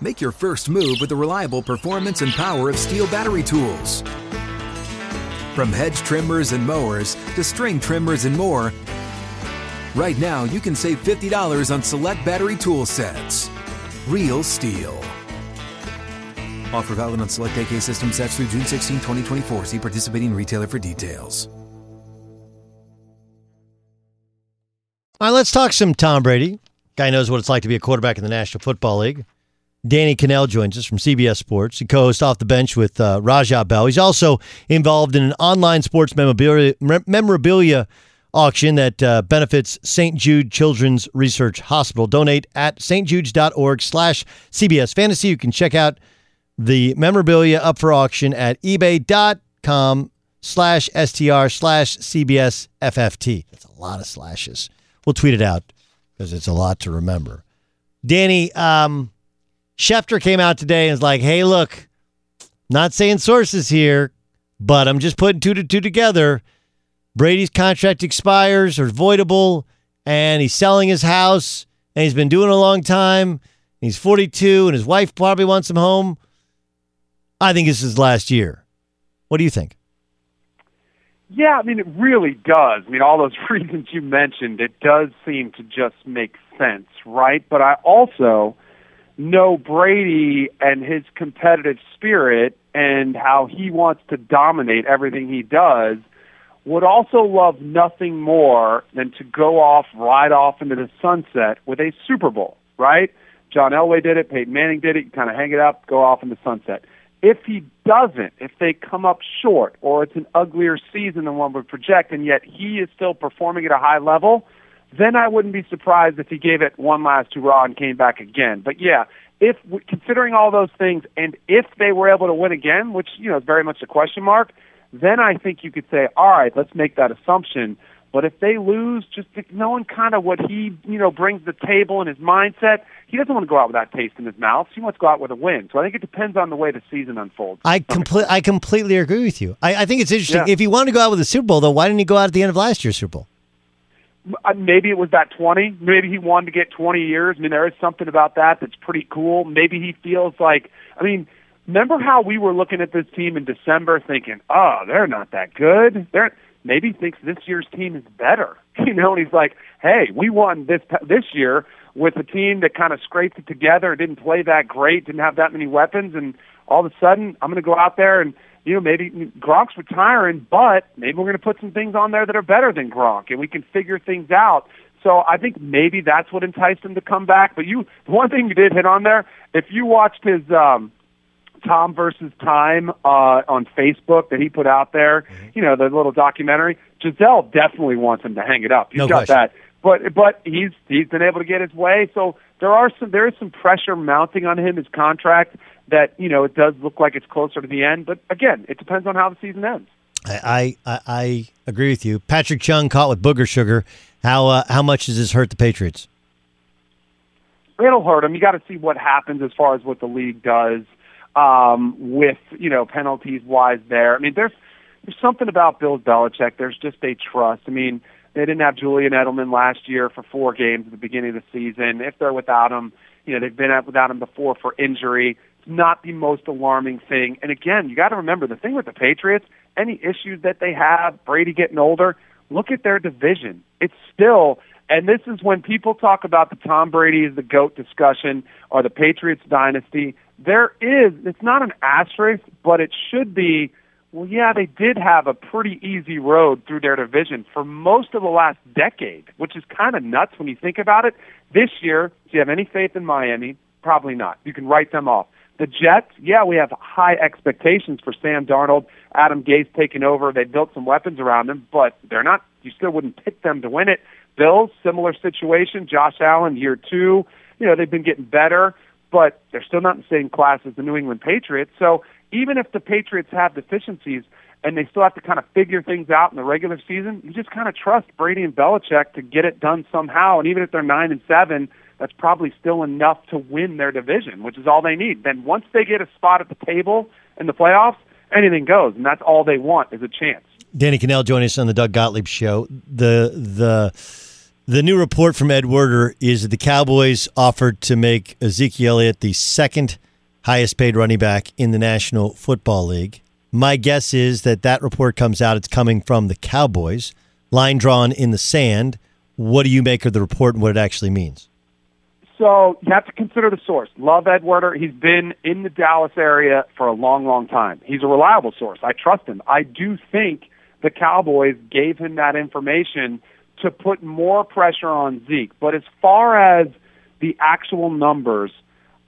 Make your first move with the reliable performance and power of STIHL battery tools. From hedge trimmers and mowers to string trimmers and more, right now you can save $50 on select battery tool sets. Real STIHL. Offer valid on select AK system sets through June 16, 2024. See participating retailer for details. All right, let's talk some Tom Brady. Guy knows what it's like to be a quarterback in the National Football League. Danny Kanell joins us from CBS Sports. He co-hosts Off the Bench with uh, Raja Bell. He's also involved in an online sports memorabilia, memorabilia auction that uh, benefits St. Jude Children's Research Hospital. Donate at stjudes.org slash CBS Fantasy. You can check out the memorabilia up for auction at ebay.com slash STR slash CBS FFT. That's a lot of slashes. We'll tweet it out because it's a lot to remember. Danny, um, Schefter came out today and was like, hey, look, not saying sources here, but I'm just putting two to two together. Brady's contract expires or voidable, and he's selling his house, and he's been doing it a long time. He's 42, and his wife probably wants him home. I think this is last year. What do you think? Yeah, I mean, it really does. I mean, all those reasons you mentioned, it does seem to just make sense, right? But I also know Brady and his competitive spirit and how he wants to dominate everything he does, would also love nothing more than to go off, ride off into the sunset with a Super Bowl, right? John Elway did it, Peyton Manning did it, you kind of hang it up, go off in the sunset. If he doesn't, if they come up short or it's an uglier season than one would project, and yet he is still performing at a high level, then I wouldn't be surprised if he gave it one last hurrah and came back again. But yeah, if considering all those things, and if they were able to win again, which you know is very much a question mark, then I think you could say, all right, let's make that assumption. But if they lose, just knowing kind of what he you know brings to the table and his mindset, he doesn't want to go out with that taste in his mouth. He wants to go out with a win. So I think it depends on the way the season unfolds. I complete I completely agree with you. I, I think it's interesting. Yeah. If he wanted to go out with a Super Bowl, though, why didn't he go out at the end of last year's Super Bowl? Uh, maybe it was that 20. Maybe he wanted to get 20 years. I mean, there is something about that that's pretty cool. Maybe he feels like, I mean, remember how we were looking at this team in December thinking, oh, they're not that good. They're maybe he thinks this year's team is better. You know, and he's like, hey, we won this this year with a team that kind of scraped it together, didn't play that great, didn't have that many weapons, and all of a sudden, I'm going to go out there and you know, maybe Gronk's retiring, but maybe we're going to put some things on there that are better than Gronk, and we can figure things out. So I think maybe that's what enticed him to come back. But you, one thing you did hit on there, if you watched his um, Tom versus Time uh, on Facebook that he put out there. Mm-hmm. You know, the little documentary. Gisele definitely wants him to hang it up. He's No got question. that. But but he's he's been able to get his way. So there are some there is some pressure mounting on him his contract that you know it does look like it's closer to the end. But again, it depends on how the season ends. I, I I agree with you. Patrick Chung caught with booger sugar. How uh, how much does this hurt the Patriots? it'll hurt them. You got to see what happens as far as what the league does um, with you know penalties wise. There, I mean, there's there's something about Bill Belichick. There's just a trust. I mean, they didn't have Julian Edelman last year for four games at the beginning of the season. If they're without him, you know they've been out without him before for injury. Not the most alarming thing. And again, you got to remember the thing with the Patriots. Any issues that they have, Brady getting older. Look at their division. It's still and this is when people talk about the Tom Brady is the GOAT discussion or the Patriots dynasty. There is, it's not an asterisk, but it should be, well, yeah, they did have a pretty easy road through their division for most of the last decade, which is kind of nuts when you think about it. This year, do you have any faith in Miami? Probably not. You can write them off. The Jets, yeah, we have high expectations for Sam Darnold. Adam Gase taking over. They built some weapons around him, but they're not, you still wouldn't pick them to win it. Bills, similar situation. Josh Allen, year two. You know, they've been getting better, but they're still not in the same class as the New England Patriots. So even if the Patriots have deficiencies and they still have to kind of figure things out in the regular season, you just kind of trust Brady and Belichick to get it done somehow. And even if they're nine and seven, that's probably still enough to win their division, which is all they need. Then once they get a spot at the table in the playoffs, anything goes, and that's all they want is a chance. Danny Kanell joining us on the Doug Gottlieb show. The the the new report from Ed Werder is that the Cowboys offered to make Ezekiel Elliott the second highest paid running back in the National Football League. My guess is that that report comes out. It's coming from the Cowboys. Line drawn in the sand. What do you make of the report and what it actually means? So you have to consider the source. Love Ed Werder. He's been in the Dallas area for a long, long time. He's a reliable source. I trust him. I do think the Cowboys gave him that information to put more pressure on Zeke. But as far as the actual numbers,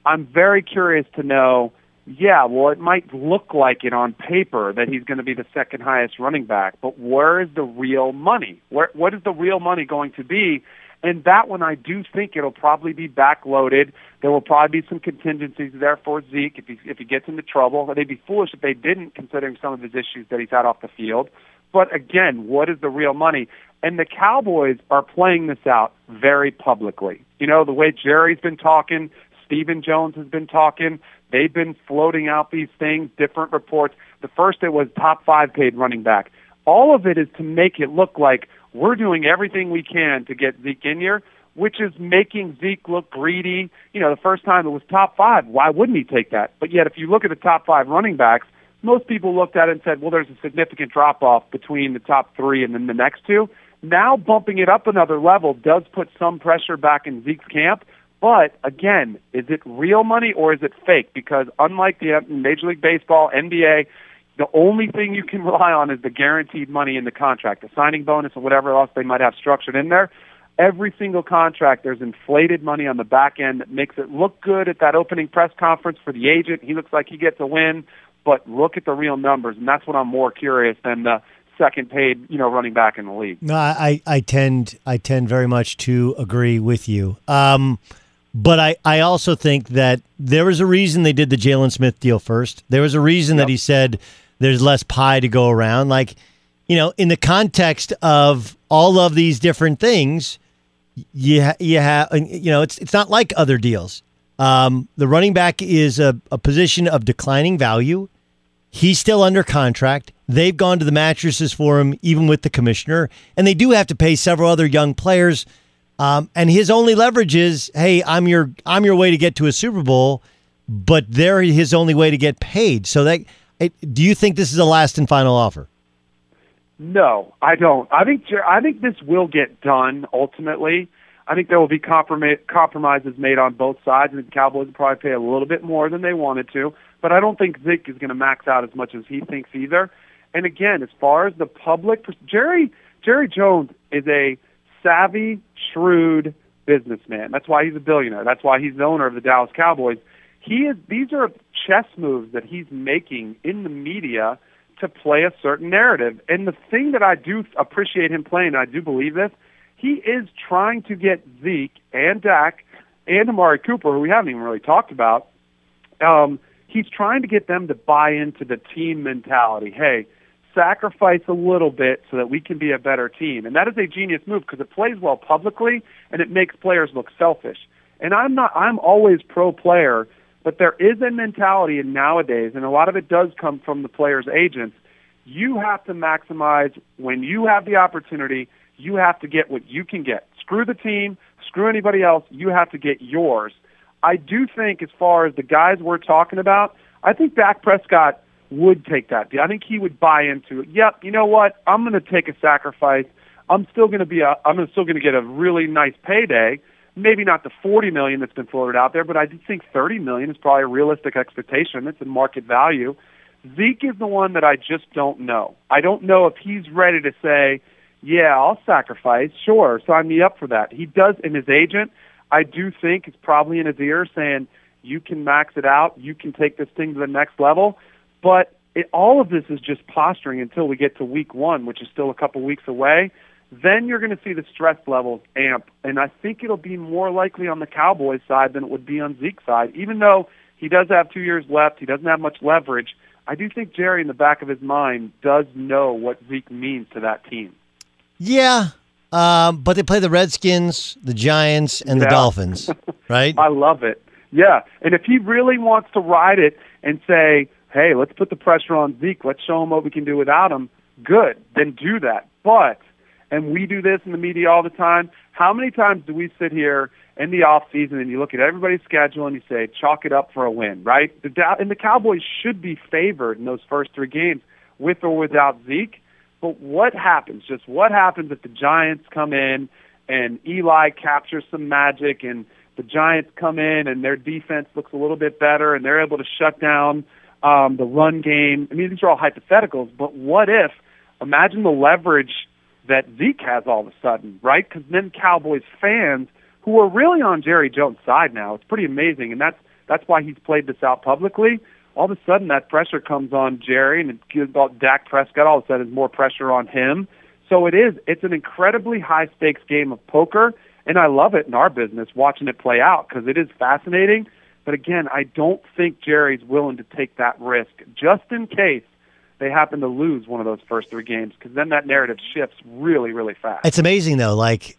I'm very curious to know. Yeah, well, it might look like it on paper that he's going to be the second highest running back, but where is the real money? Where what is the real money going to be? And that one, I do think it'll probably be backloaded. There will probably be some contingencies there for Zeke if he if he gets into trouble. They'd be foolish if they didn't, considering some of his issues that he's had off the field. But again, what is the real money? And the Cowboys are playing this out very publicly. You know, the way Jerry's been talking, Stephen Jones has been talking. They've been floating out these things, different reports. The first it was top five paid running back. All of it is to make it look like we're doing everything we can to get Zeke in here, which is making Zeke look greedy. You know, the first time it was top five, why wouldn't he take that? But yet, if you look at the top five running backs, most people looked at it and said, well, there's a significant drop off between the top three and then the next two. Now, bumping it up another level does put some pressure back in Zeke's camp. But again, is it real money or is it fake? Because unlike the Major League Baseball, NBA, the only thing you can rely on is the guaranteed money in the contract, the signing bonus or whatever else they might have structured in there. Every single contract, there's inflated money on the back end that makes it look good at that opening press conference for the agent. He looks like he gets a win, but look at the real numbers, and that's what I'm more curious than the second paid, you know, running back in the league. No, I, I tend I tend very much to agree with you. Um, but I, I also think that there was a reason they did the Jaylon Smith deal first. There was a reason that he said there's less pie to go around. Like, you know, in the context of all of these different things, you ha- you have you know it's it's not like other deals. Um, the running back is a, a position of declining value. He's still under contract. They've gone to the mattresses for him, even with the commissioner, and they do have to pay several other young players. Um, and his only leverage is, hey, I'm your I'm your way to get to a Super Bowl, but they're his only way to get paid. So that, it, do you think this is a last and final offer? No, I don't. I think I think this will get done ultimately. I think there will be compromi- compromises made on both sides, and the Cowboys will probably pay a little bit more than they wanted to. But I don't think Zeke is going to max out as much as he thinks either. And again, as far as the public, Jerry Jerry Jones is a savvy, shrewd businessman. That's why he's a billionaire. That's why he's the owner of the Dallas Cowboys. he is. These are chess moves that he's making in the media to play a certain narrative. And the thing that I do appreciate him playing, and I do believe this, he is trying to get Zeke and Dak and Amari Cooper, who we haven't even really talked about. Um, he's trying to get them to buy into the team mentality. Hey, sacrifice a little bit so that we can be a better team. And that is a genius move because it plays well publicly and it makes players look selfish. And I'm not I'm always pro player, but there is a mentality in nowadays and a lot of it does come from the players' agents. You have to maximize when you have the opportunity, you have to get what you can get. Screw the team, screw anybody else, you have to get yours. I do think as far as the guys we're talking about, I think Dak Prescott would take that. I think he would buy into it. Yep, you know what? I'm going to take a sacrifice. I'm still going to be a. I'm still going to get a really nice payday. Maybe not the 40 million that's been floated out there, but I do think 30 million is probably a realistic expectation. It's a market value. Zeke is the one that I just don't know. I don't know if he's ready to say, "Yeah, I'll sacrifice." Sure, sign me up for that. He does, and his agent, I do think, is probably in his ear saying, "You can max it out. You can take this thing to the next level." But it, all of this is just posturing until we get to week one, which is still a couple weeks away. Then you're going to see the stress levels amp, and I think it'll be more likely on the Cowboys side than it would be on Zeke's side. Even though he does have two years left, he doesn't have much leverage. I do think Jerry, in the back of his mind, does know what Zeke means to that team. Yeah, um, but they play the Redskins, the Giants, and the Yeah. Dolphins, right? I love it. Yeah, and if he really wants to ride it and say, "Hey, let's put the pressure on Zeke. Let's show him what we can do without him," good. Then do that. But and we do this in the media all the time. How many times do we sit here in the off season and you look at everybody's schedule and you say, "Chalk it up for a win," right? The and the Cowboys should be favored in those first three games, with or without Zeke. But what happens? Just what happens if the Giants come in and Eli captures some magic and the Giants come in and their defense looks a little bit better and they're able to shut down um, the run game? I mean, these are all hypotheticals, but what if? Imagine the leverage that Zeke has all of a sudden, right? Because then Cowboys fans who are really on Jerry Jones' side now, it's pretty amazing, and that's that's why he's played this out publicly all of a sudden that pressure comes on Jerry and it gives Dak Prescott all of a sudden there's more pressure on him. So it is it's an incredibly high stakes game of poker and I love it in our business watching it play out because it is fascinating. But again, I don't think Jerry's willing to take that risk just in case they happen to lose one of those first three games because then that narrative shifts really, really fast. It's amazing though. Like,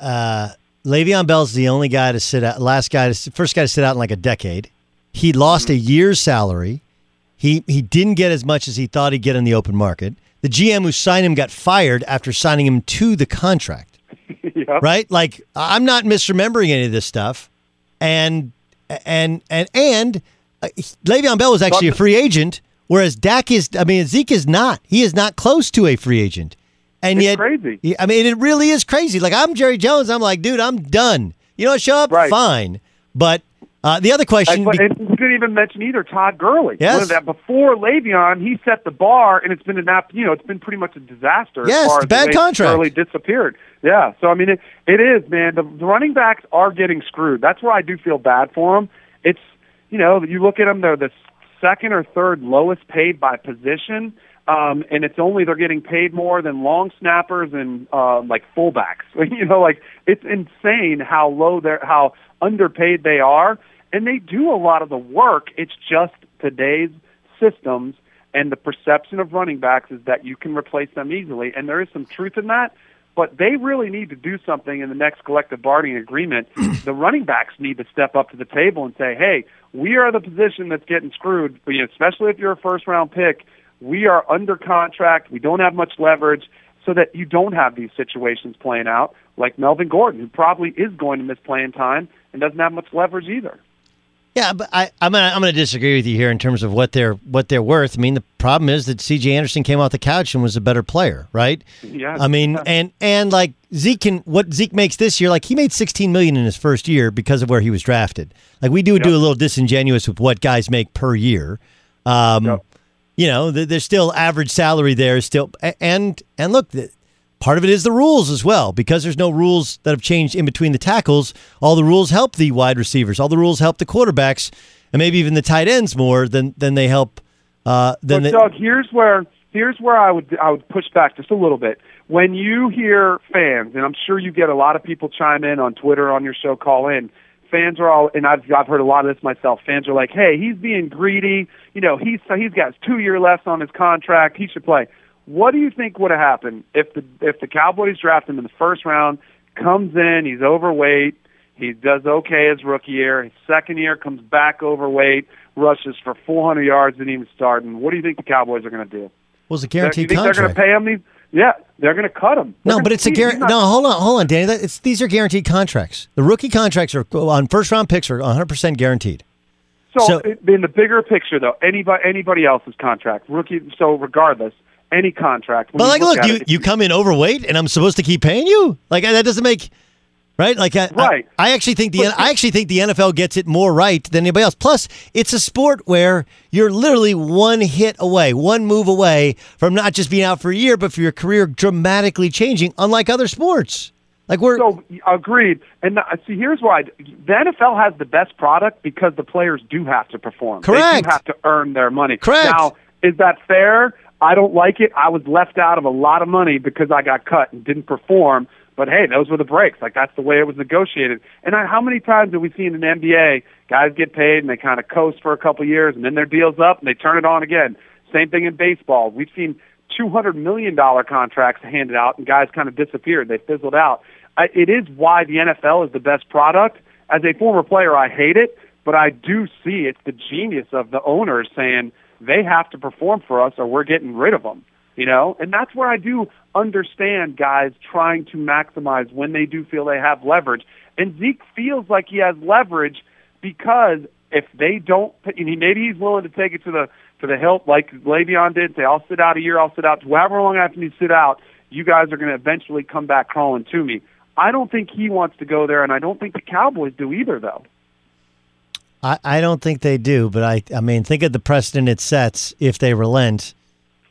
uh, Le'Veon Bell's the only guy to sit out, last guy to first guy to sit out in like a decade. He lost a year's salary. He he didn't get as much as he thought he'd get in the open market. The GM who signed him got fired after signing him to the contract. Yep. Right? Like I'm not misremembering any of this stuff. And and and and uh, Le'Veon Bell was actually a free agent, whereas Dak is. I mean, Zeke is not. He is not close to a free agent. And It's yet, crazy. I mean, it really is crazy. Like I'm Jerry Jones. I'm like, dude, I'm done. You know, show up, fine. But uh, the other question, and we didn't even mention either Todd Gurley. Yes. That before Le'Veon, he set the bar, and it's been an app. You know, it's been pretty much a disaster. Yes, as far it's as bad contract. Gurley disappeared. Yeah. So I mean, it, it is man. The, the running backs are getting screwed. That's where I do feel bad for them. It's you know, you look at them; they're the second or third lowest paid by position. Um, and it's only they're getting paid more than long snappers and uh, like fullbacks. you know, like it's insane how low they're, how underpaid they are, and they do a lot of the work. It's just today's systems and the perception of running backs is that you can replace them easily, and there is some truth in that. But they really need to do something in the next collective bargaining agreement. the running backs need to step up to the table and say, "Hey, we are the position that's getting screwed. Especially if you're a first round pick, we are under contract. We don't have much leverage, so that you don't have these situations playing out like Melvin Gordon, who probably is going to miss playing time and doesn't have much leverage either." Yeah, but I, I'm gonna I'm gonna disagree with you here in terms of what they're what they're worth. I mean, the problem is that C.J. Anderson came off the couch and was a better player, right? Yeah. I mean, and and like Zeke can what Zeke makes this year, like he made 16 million in his first year because of where he was drafted. Like we do do a little disingenuous with what guys make per year. Um, You know, there's still average salary there, still, and and look, the, part of it is the rules as well because there's no rules that have changed in between the tackles. All the rules help the wide receivers. All the rules help the quarterbacks. and maybe even the tight ends more than than they help. Uh, than but they, Doug, here's where here's where I would I would push back just a little bit. When you hear fans, and I'm sure you get a lot of people chime in on Twitter on your show, call in. Fans are all, and I've I've heard a lot of this myself. Fans are like, "Hey, he's being greedy. You know, he's he's got two year left on his contract. He should play." What do you think would have happened if the if the Cowboys draft him in the first round, comes in, he's overweight, he does okay his rookie year, his second year comes back overweight, rushes for 400 yards, and even starting. What do you think the Cowboys are going to do? Well, it's a guaranteed you think contract. They're going to pay him these? Yeah, they're going to cut him. They're No, but it's a guarantee. not- No, hold on, hold on, Danny. That, it's these are guaranteed contracts. The rookie contracts are on first round picks are 100 percent guaranteed. So, So- in the bigger picture, though, anybody anybody else's contract, rookie. So regardless, any contract. But like, look look, you it, you come in overweight, and I'm supposed to keep paying you. Like that doesn't make right. Like I, Right. I, I actually think the I actually think the NFL gets it more right than anybody else. Plus, it's a sport where you're literally one hit away, one move away from not just being out for a year, but for your career dramatically changing. Unlike other sports, like we're So agreed. And see, here's why the NFL has the best product because the players do have to perform. They Correct. do have to earn their money. Correct. Now, is that fair? I don't like it. I was left out of a lot of money because I got cut and didn't perform. But hey, those were the breaks. Like that's the way it was negotiated. And I, how many times have we seen in the NBA guys get paid and they kind of coast for a couple years and then their deal's up and they turn it on again? Same thing in baseball. We've seen two hundred million dollar contracts handed out and guys kind of disappeared. They fizzled out. I, it is why the NFL is the best product. As a former player, I hate it, but I do see it's the genius of the owners saying they have to perform for us or we're getting rid of them. You know, and that's where I do understand guys trying to maximize when they do feel they have leverage. And Zeke feels like he has leverage because if they don't, maybe he's willing to take it to the to the hilt like Le'Veon did. Say, I'll sit out a year, I'll sit out however long I have to sit out. You guys are going to eventually come back crawling to me. I don't think he wants to go there, and I don't think the Cowboys do either, though. I, I don't think they do, but I I mean think of the precedent it sets if they relent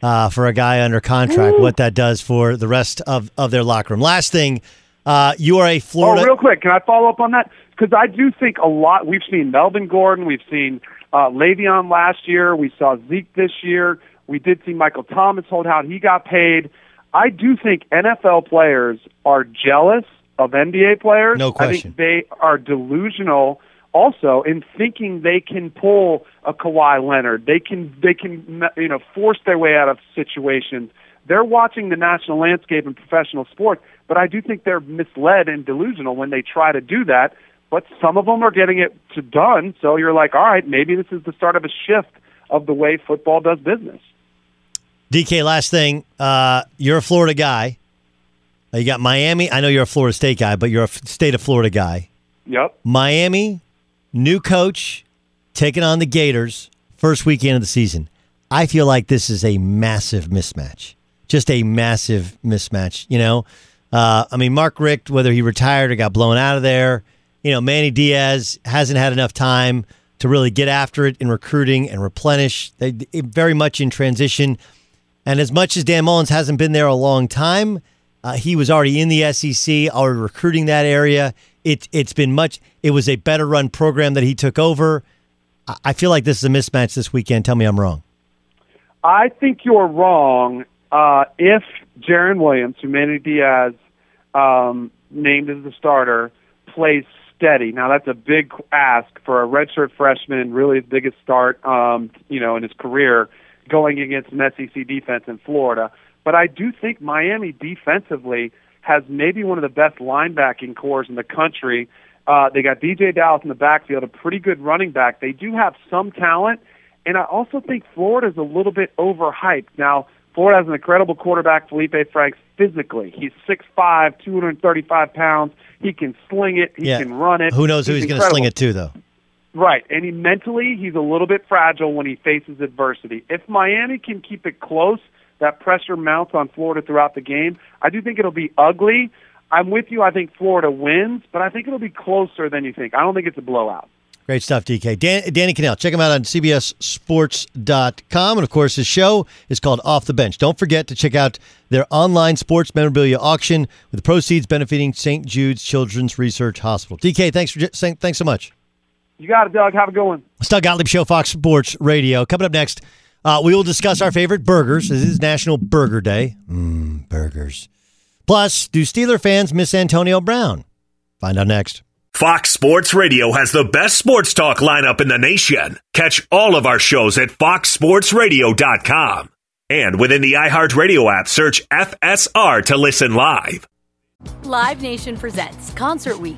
uh, for a guy under contract, what that does for the rest of, of their locker room. Last thing, uh, you are a Florida. Oh, real quick, can I follow up on that? Because I do think a lot. We've seen Melvin Gordon, we've seen uh, Le'Veon last year, we saw Zeke this year. We did see Michael Thomas hold out; he got paid. I do think NFL players are jealous of NBA players. No I question. think they are delusional also in thinking they can pull a Kawhi Leonard. They can they can you know force their way out of situations. They're watching the national landscape in professional sports, but I do think they're misled and delusional when they try to do that. But some of them are getting it to done, so you're like, all right, maybe this is the start of a shift of the way football does business. DK, last thing, uh, you're a Florida guy. Uh, You got Miami. I know you're a Florida State guy, but you're a state of Florida guy. Yep. Miami, new coach, taking on the Gators, first weekend of the season. I feel like this is a massive mismatch. Just a massive mismatch. You know, uh, I mean, Mark Richt, whether he retired or got blown out of there, you know, Manny Diaz hasn't had enough time to really get after it in recruiting and replenish. They very much in transition. And as much as Dan Mullen hasn't been there a long time, uh, he was already in the SEC, already recruiting that area. It, it's been much, it was a better run program that he took over. I, I feel like this is a mismatch this weekend. Tell me I'm wrong. I think you're wrong. Uh, if Jarren Williams, who Manny Diaz um, named as the starter, plays steady. Now that's a big ask for a redshirt freshman, really his biggest start, um, you know, in his career, going against an SEC defense in Florida. But I do think Miami defensively has maybe one of the best linebacking cores in the country. Uh, they got DeeJay Dallas in the backfield, a pretty good running back. They do have some talent, and I also think Florida's a little bit overhyped. Now, Florida has an incredible quarterback, Felipe Franks, physically. He's 6'5", 235 pounds. He can sling it. He yeah. can run it. Who knows who he's going to sling it to, though? Right, and he mentally he's a little bit fragile when he faces adversity. If Miami can keep it close, that pressure mounts on Florida throughout the game. I do think it'll be ugly. I'm with you. I think Florida wins, but I think it'll be closer than you think. I don't think it's a blowout. Great stuff, DK. Dan, Danny Kanell. Check him out on CBSSports.com. And of course, his show is called Off the Bench. Don't forget to check out their online sports memorabilia auction with the proceeds benefiting St. Jude's Children's Research Hospital. DK, thanks for thanks so much. You got it, Doug. Have a good one. It's Doug Gottlieb Show, Fox Sports Radio. Coming up next, uh, we will discuss our favorite burgers. This is National Burger Day. Mmm, burgers. Plus, do Steeler fans miss Antonio Brown? Find out next. Fox Sports Radio has the best sports talk lineup in the nation. Catch all of our shows at foxsportsradio.com. And within the iHeartRadio app, search FSR to listen live. Live Nation presents Concert Week.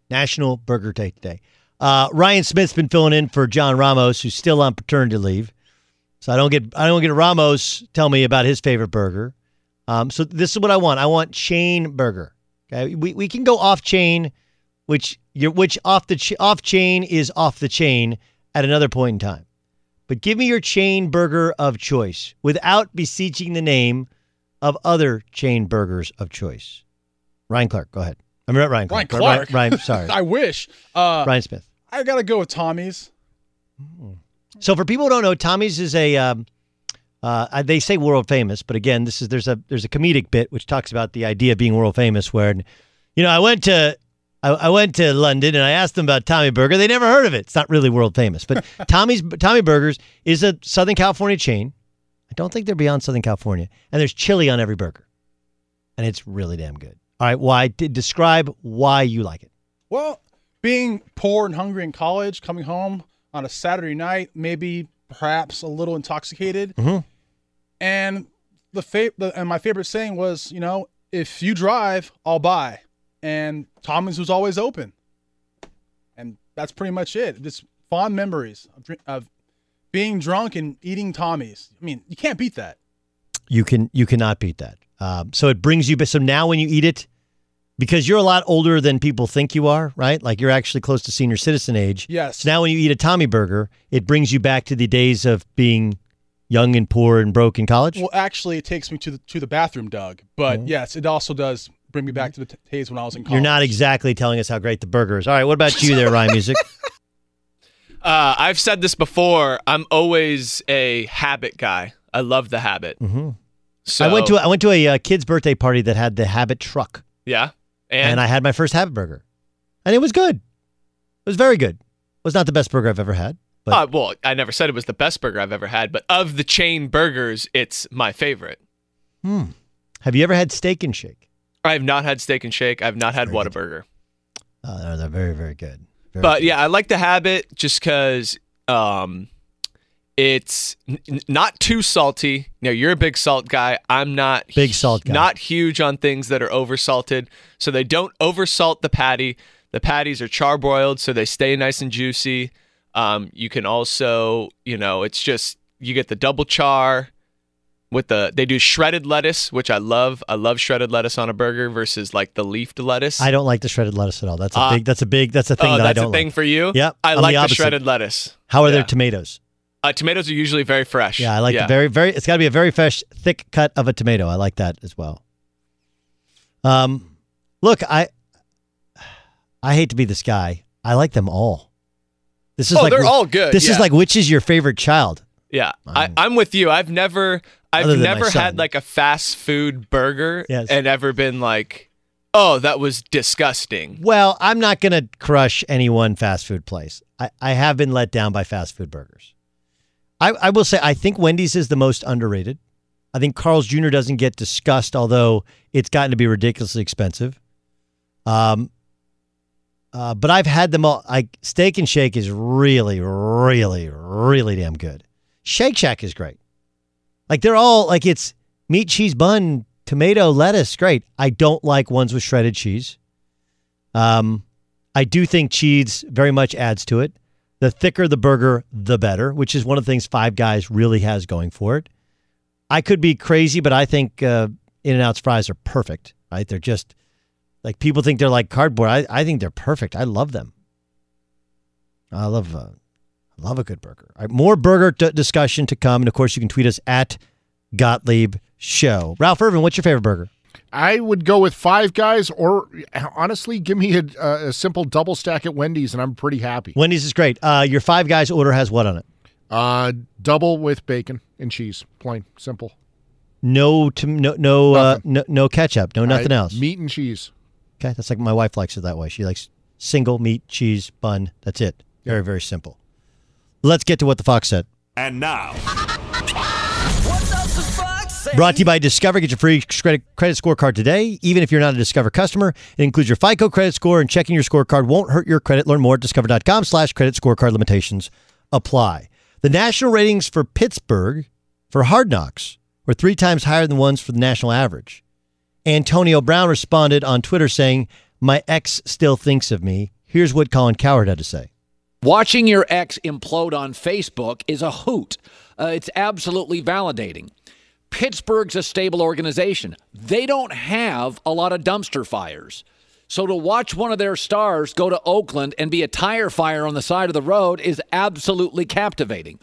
National Burger Day today. Uh, Ryan Smith's been filling in for John Ramos, who's still on paternity leave. So I don't get I don't get Ramos tell me about his favorite burger. Um, so this is what I want. I want chain burger. Okay, we, we can go off chain, which which off the ch- off chain is off the chain at another point in time. But give me your chain burger of choice without beseeching the name of other chain burgers of choice. Ryan Clark, go ahead. I'm not Ryan Clark. Ryan Clark. Ryan, Ryan sorry. I wish. Uh, Ryan Smith. I gotta go with Tommy's. So for people who don't know, Tommy's is a um, uh, they say world famous, but again, this is there's a there's a comedic bit which talks about the idea of being world famous. Where, you know, I went to I, I went to London and I asked them about Tommy Burger. They never heard of it. It's not really world famous, but Tommy's Tommy Burgers is a Southern California chain. I don't think they're beyond Southern California, and there's chili on every burger, and it's really damn good. All right, why? Describe why you like it. Well, being poor and hungry in college, coming home on a Saturday night, maybe perhaps a little intoxicated, mm-hmm. and the, fa- the and my favorite saying was, you know, if you drive, I'll buy. And Tommy's was always open. And that's pretty much it. Just fond memories of, of being drunk and eating Tommy's. I mean, you can't beat that. You can you cannot beat that. Um, so it brings you. So now when you eat it, because you're a lot older than people think you are, right? Like you're actually close to senior citizen age. Yes. So now when you eat a Tommy burger, it brings you back to the days of being young and poor and broke in college. Well, actually, it takes me to the to the bathroom, Doug. But Mhm. yes, it also does bring me back to the t- days when I was in college. You're not exactly telling us how great the burger is. All right, what about you there, Ryan Music? Uh, I've said this before. I'm always a habit guy. I love the habit. Mm-hmm. So I went to I went to a uh, kid's birthday party that had the Habit truck, yeah, and, and, I had my first Habit burger, and it was good. It was very good. It was not the best burger I've ever had, but uh, well, I never said it was the best burger I've ever had, but of the chain burgers, it's my favorite. hmm. have you ever had Steak and Shake? I have not had Steak and Shake. I've not had Whataburger. Uh, they're, they're very very good. Very But yeah, I like the habit just because um, it's n- not too salty. Know, you're a big salt guy. I'm not Big salt guy. Not huge on things that are over salted, so they don't oversalt the patty. The patties are charbroiled, so they stay nice and juicy. Um, you can also, you know, it's just you get the double char with the they do shredded lettuce, which I love. I love shredded lettuce on a burger versus like the leafed lettuce. I don't like the shredded lettuce at all. That's a Uh, big. That's a big. That's a thing oh, that I that's don't a thing like. for you. Yep. I I'm like the, opposite. shredded lettuce. How are Yeah. their tomatoes? Uh, tomatoes are usually very fresh. Yeah, I like the very very. It's got to be a very fresh, thick cut of a tomato. I like that as well. Um, look, I I hate to be this guy. I like them all. This is Oh, like they're all good, This is like which is your favorite child? Yeah, I, I'm with you. I've never, I've Other than my never had like a fast food burger Yes. and ever been like, oh, that was disgusting. Well, I'm not going to crush any one fast food place. I, I have been let down by fast food burgers. I, I will say, I think Wendy's is the most underrated. I think Carl's Jr. doesn't get discussed, although it's gotten to be ridiculously expensive. Um, uh, but I've had them all. Like Steak and Shake is really, really, really damn good. Shake Shack is great. Like they're all like it's meat, cheese, bun, tomato, lettuce. Great. I don't like ones with shredded cheese. Um, I do think cheese very much adds to it. The thicker the burger, the better, which is one of the things Five Guys really has going for it. I could be crazy, but I think uh, In and Out's fries are perfect. Right? They're just like people think they're like cardboard. I, I think they're perfect. I love them. I love uh, love a good burger. All right, more burger d- discussion to come, and of course you can tweet us at Gottlieb Show. Ralph Irvin, what's your favorite burger? I would go with Five Guys, or honestly, give me a, a simple double stack at Wendy's, and I'm pretty happy. Wendy's is great. Uh, your Five Guys order has what on it? Uh, double with bacon and cheese, plain simple. No, to, no, no, uh, no, no ketchup, no nothing I- else. Meat and cheese. Okay, that's like my wife likes it that way. She likes single meat, cheese, bun. That's it. Very, very simple. Let's get to what the Fox said. And now, Brought to you by Discover. Get your free credit, credit scorecard today. Even if you're not a Discover customer, it includes your FICO credit score, and checking your scorecard won't hurt your credit. Learn more at discover.com slash credit scorecard limitations apply. The national ratings for Pittsburgh for Hard Knocks were three times higher than ones for the national average. Antonio Brown responded on Twitter saying, My ex still thinks of me. Here's what Colin Cowherd had to say. Watching your ex implode on Facebook is a hoot. Uh, it's absolutely validating. Pittsburgh's a stable organization. They don't have a lot of dumpster fires. So to watch one of their stars go to Oakland and be a tire fire on the side of the road is absolutely captivating.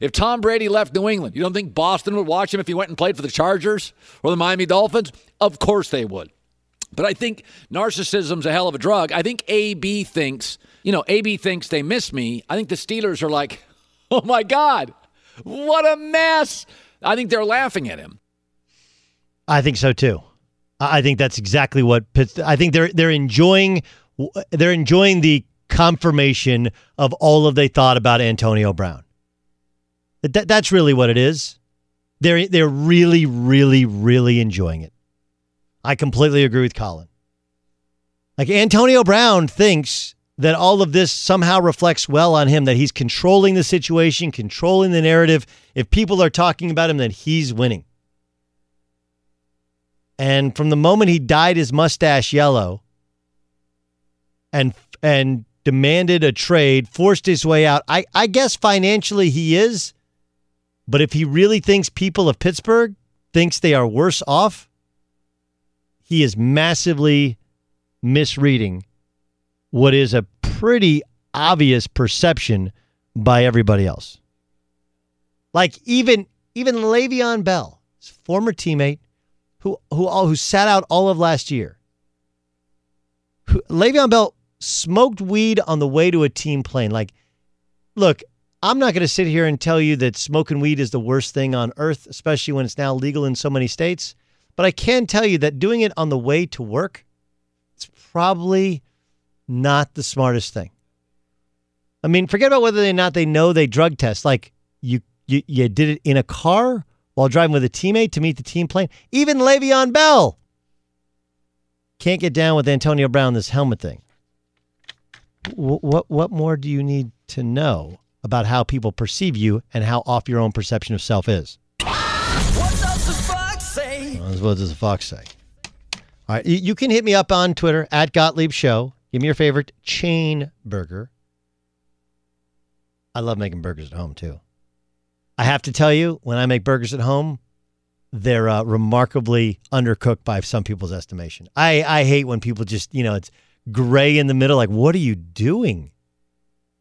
If Tom Brady left New England, you don't think Boston would watch him if he went and played for the Chargers or the Miami Dolphins? Of course they would. But I think narcissism's a hell of a drug. I think AB thinks, you know, AB thinks they miss me. I think the Steelers are like, oh my God, what a mess. I think they're laughing at him. I think so too. I think that's exactly what Pitts. I think they're they're enjoying they're enjoying the confirmation of all of they thought about Antonio Brown. That, that's really what it is. They're they're really really really enjoying it. I completely agree with Colin. Like Antonio Brown thinks that all of this somehow reflects well on him that he's controlling the situation, controlling the narrative. If people are talking about him then he's winning. And from the moment he dyed his mustache yellow and and demanded a trade, forced his way out. I, I guess financially he is, but if he really thinks people of Pittsburgh thinks they are worse off, he is massively misreading what is a pretty obvious perception by everybody else. Like even even Le'Veon Bell, his former teammate, who who all who sat out all of last year. Who, Le'Veon Bell smoked weed on the way to a team plane. Like, look, I'm not going to sit here and tell you that smoking weed is the worst thing on earth, especially when it's now legal in so many states. But I can tell you that doing it on the way to work, it's probably not the smartest thing. I mean, forget about whether or not they know they drug test. Like you, you, you did it in a car while driving with a teammate to meet the team plane. Even Le'Veon Bell can't get down with Antonio Brown this helmet thing. What, what, what more do you need to know about how people perceive you and how off your own perception of self is? What does the fox say? What does the fox say? All right, you can hit me up on Twitter at Gottlieb Show. Give me your favorite chain burger. I love making burgers at home too. I have to tell you, when I make burgers at home, they're uh, remarkably undercooked by some people's estimation. I, I hate when people just, you know, it's gray in the middle. Like, what are you doing?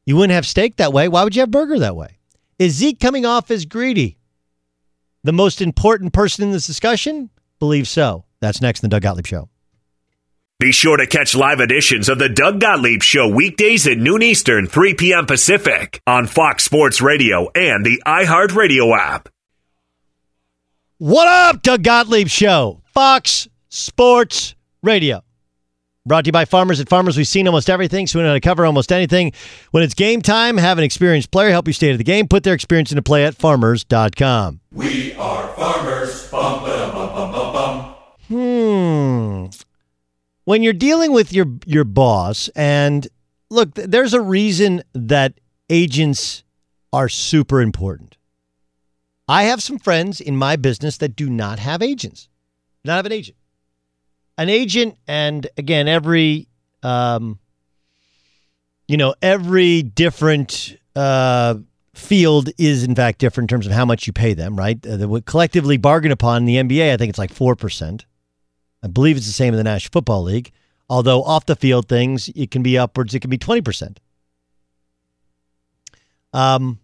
You wouldn't have steak that way. Why would you have burger that way? Is Zeke coming off as greedy? The most important person in this discussion? Believe so. That's next in the Doug Gottlieb Show. Be sure to catch live editions of the Doug Gottlieb Show weekdays at noon Eastern, 3 p.m. Pacific on Fox Sports Radio and the iHeartRadio app. What up, Doug Gottlieb Show? Fox Sports Radio. Brought to you by Farmers. At Farmers, we've seen almost everything, so we know how to cover almost anything. When it's game time, have an experienced player help you stay to the game. Put their experience into play at farmers.com. We are farmers. Bum, ba, bum, bum, bum, bum. Hmm. When you're dealing with your your boss, and look, th- there's a reason that agents are super important. I have some friends in my business that do not have agents, not have an agent. An agent, and again, every um, you know, every different uh, field is in fact different in terms of how much you pay them, right? Uh, collectively bargain upon the NBA, I think it's like four percent. I believe it's the same in the National Football League. Although off the field things, it can be upwards, it can be 20%. Um,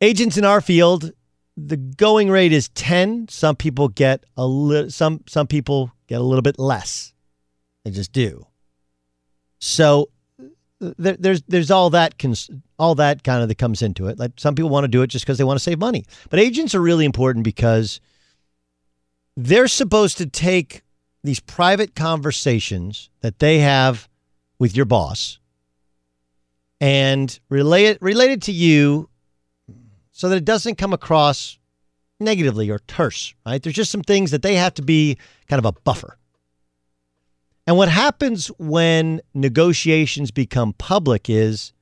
agents in our field, the going rate is 10. Some people get a little, some, some people get a little bit less. They just do. So there, there's, there's all that, cons- all that kind of that comes into it. Like some people want to do it just because they want to save money. But agents are really important because they're supposed to take these private conversations that they have with your boss and relay it related to you so that it doesn't come across negatively or terse, right? There's just some things that they have to be kind of a buffer. And what happens when negotiations become public is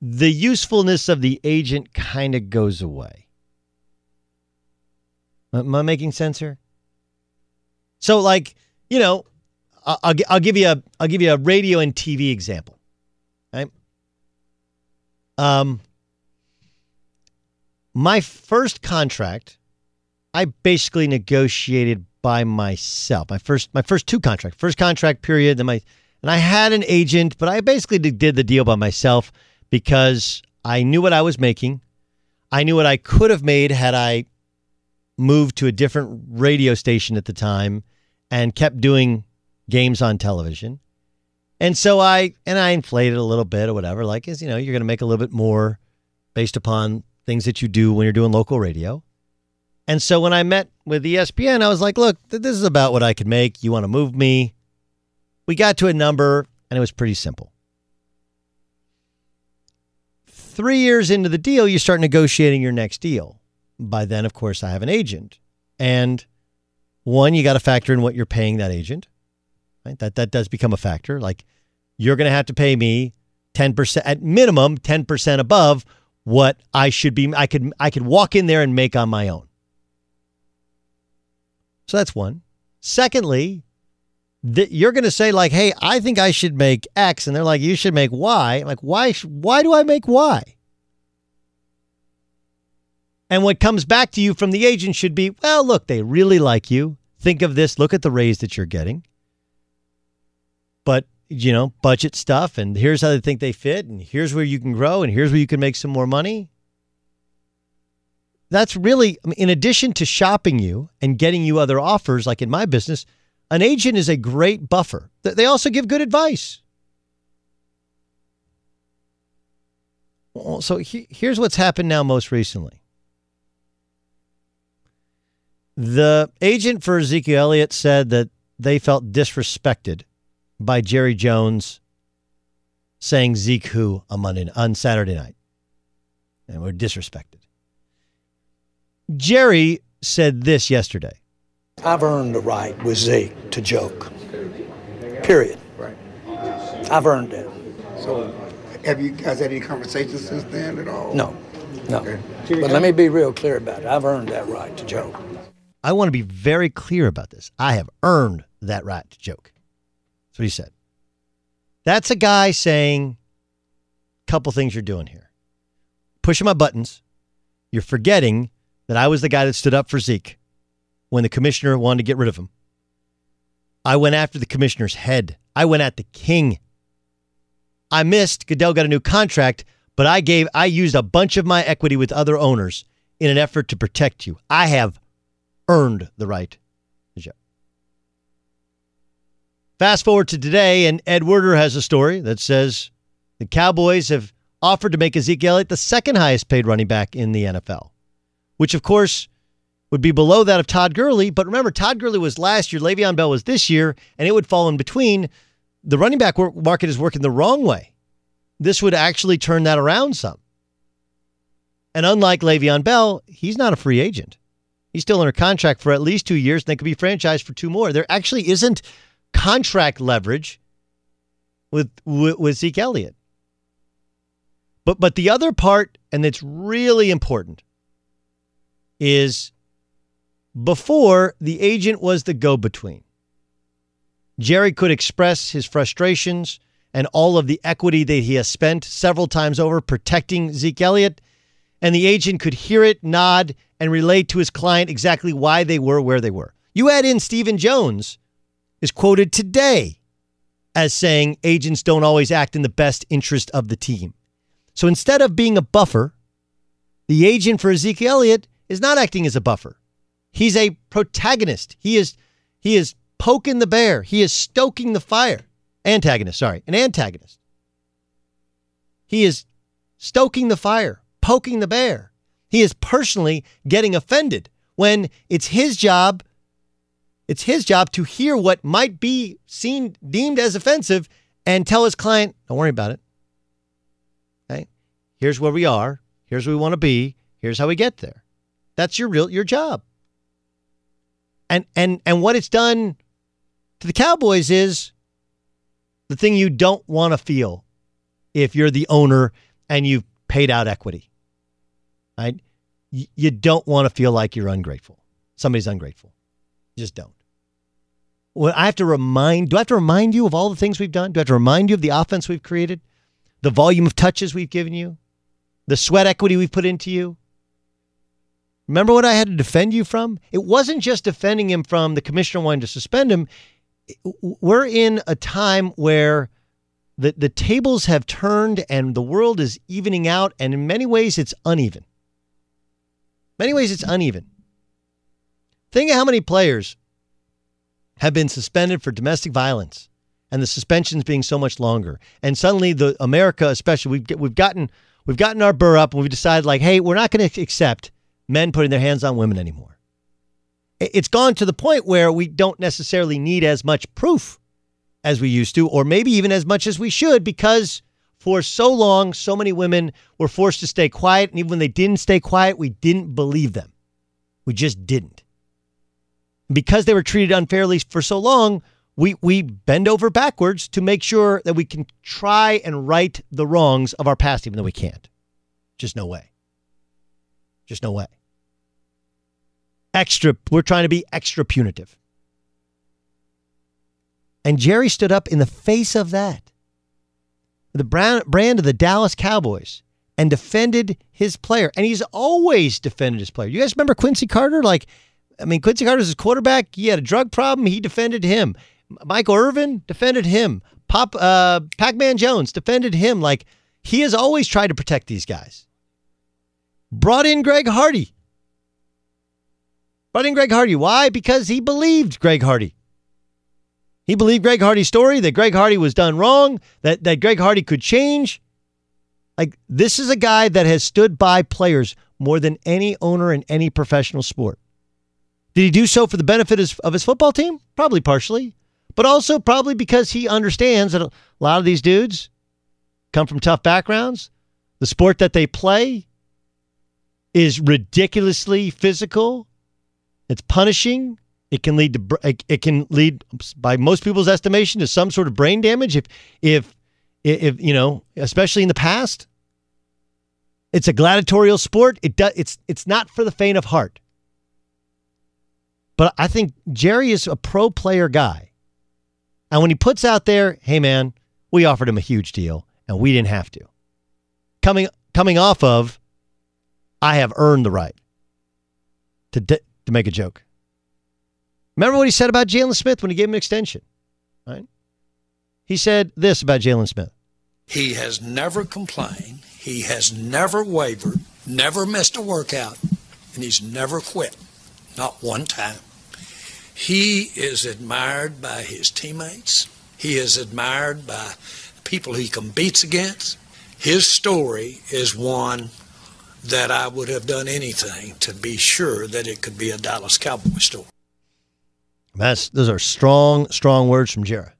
the usefulness of the agent kind of goes away. Am I making sense here? So, like, you know, I'll, I'll, give you a I'll give you a radio and TV example. Right? Um, my first contract, I basically negotiated by myself. My first my first two contracts, first contract period, then my and I had an agent, but I basically did the deal by myself because I knew what I was making. I knew what I could have made had I moved to a different radio station at the time and kept doing games on television. And so I and I inflated a little bit or whatever, like is you know, you're gonna make a little bit more based upon things that you do when you're doing local radio. And so when I met with ESPN, I was like, look, th- this is about what I could make. You want to move me? We got to a number and it was pretty simple. Three years into the deal, you start negotiating your next deal by then, of course, I have an agent. And one, you got to factor in what you're paying that agent. Right? That that does become a factor. Like you're going to have to pay me 10% at minimum 10% above what I should be I could I could walk in there and make on my own. So that's one. Secondly, that you're going to say like, "Hey, I think I should make X," and they're like, "You should make Y." I'm like, why? Why do I make Y? And what comes back to you from the agent should be, "Well, look, they really like you. Think of this. Look at the raise that you're getting." But you know, budget stuff, and here's how they think they fit, and here's where you can grow, and here's where you can make some more money. That's really, in addition to shopping you and getting you other offers, like in my business, an agent is a great buffer. They also give good advice. So here's what's happened now most recently. The agent for Ezekiel Elliott said that they felt disrespected by Jerry Jones saying Zeke who on Monday on Saturday night. And were disrespected. Jerry said this yesterday. I've earned the right with Zeke to joke. Period. Right. I've earned it. So, have you guys had any conversations since then at all? No, no. But let me be real clear about it. I've earned that right to joke. I want to be very clear about this. I have earned that right to joke. That's what he said. That's a guy saying a couple things you're doing here. Pushing my buttons. You're forgetting that I was the guy that stood up for Zeke when the commissioner wanted to get rid of him. I went after the commissioner's head. I went at the king. I missed. Goodell got a new contract, but I gave I used a bunch of my equity with other owners in an effort to protect you. I have earned the right to joke. Fast forward to today, and Ed Werder has a story that says the Cowboys have offered to make Ezekiel Elliott the second highest paid running back in the NFL, which of course would be below that of Todd Gurley. But remember, Todd Gurley was last year, Le'Veon Bell was this year, and it would fall in between. The running back market is working the wrong way. This would actually turn that around some. And unlike Le'Veon Bell, he's not a free agent. He's still under contract for at least two years, and they could be franchised for two more. There actually isn't contract leverage with with, with Zeke Elliott. But but the other part, and it's really important, is before the agent was the go-between. Jerry could express his frustrations and all of the equity that he has spent several times over protecting Zeke Elliott, and the agent could hear it, nod, and relate to his client exactly why they were where they were. You add in Stephen Jones, is quoted today as saying agents don't always act in the best interest of the team. So instead of being a buffer, the agent for Ezekiel Elliott is not acting as a buffer. He's a protagonist. He is he is poking the bear. He is stoking the fire. Antagonist, sorry, an antagonist. He is stoking the fire, poking the bear. He is personally getting offended when it's his job it's his job to hear what might be seen deemed as offensive and tell his client, don't worry about it. Okay? Here's where we are. Here's where we want to be. Here's how we get there. That's your real your job. And and and what it's done to the Cowboys is the thing you don't want to feel if you're the owner and you've paid out equity. Right? You don't want to feel like you're ungrateful. Somebody's ungrateful. You just don't. Well, I have to remind, do I have to remind you of all the things we've done? Do I have to remind you of the offense we've created? The volume of touches we've given you? The sweat equity we've put into you? Remember what I had to defend you from? It wasn't just defending him from the commissioner wanting to suspend him. We're in a time where the, the tables have turned and the world is evening out, and in many ways it's uneven. Many ways it's uneven. Think of how many players have been suspended for domestic violence and the suspensions being so much longer. And suddenly the America especially we've we've gotten we've gotten our burr up and we've decided like, hey, we're not going to accept men putting their hands on women anymore. It's gone to the point where we don't necessarily need as much proof as we used to or maybe even as much as we should because for so long so many women were forced to stay quiet and even when they didn't stay quiet, we didn't believe them. We just didn't because they were treated unfairly for so long, we we bend over backwards to make sure that we can try and right the wrongs of our past, even though we can't. Just no way. Just no way. extra. We're trying to be extra punitive. And Jerry stood up in the face of that, the brand, of the Dallas Cowboys, and defended his player. And he's always defended his player. You guys remember Quincy Carter? Like, I mean, Quincy Carter's his quarterback. He had a drug problem. He defended him. Michael Irvin defended him. Pop, uh, Pac-Man Jones defended him. Like, he has always tried to protect these guys. Brought in Greg Hardy. Brought in Greg Hardy. Why? Because he believed Greg Hardy. He believed Greg Hardy's story that Greg Hardy was done wrong, that, that Greg Hardy could change. Like, this is a guy that has stood by players more than any owner in any professional sport. Did he do so for the benefit of his football team? Probably partially, but also probably because he understands that a lot of these dudes come from tough backgrounds. The sport that they play is ridiculously physical. It's punishing. It can lead to it can lead by most people's estimation to some sort of brain damage if if if you know, especially in the past. It's a gladiatorial sport. It does it's it's not for the faint of heart. But I think Jerry is a pro player guy. And when he puts out there, "Hey man, we offered him a huge deal and we didn't have to." Coming coming off of I have earned the right to to make a joke. Remember what he said about Jaylon Smith when he gave him an extension, right? He said this about Jaylon Smith. He has never complained. He has never wavered, never missed a workout, and he's never quit. Not one time. He is admired by his teammates. He is admired by people he competes against. His story is one that I would have done anything to be sure that it could be a Dallas Cowboy story. That's those are strong, strong words from Jerry.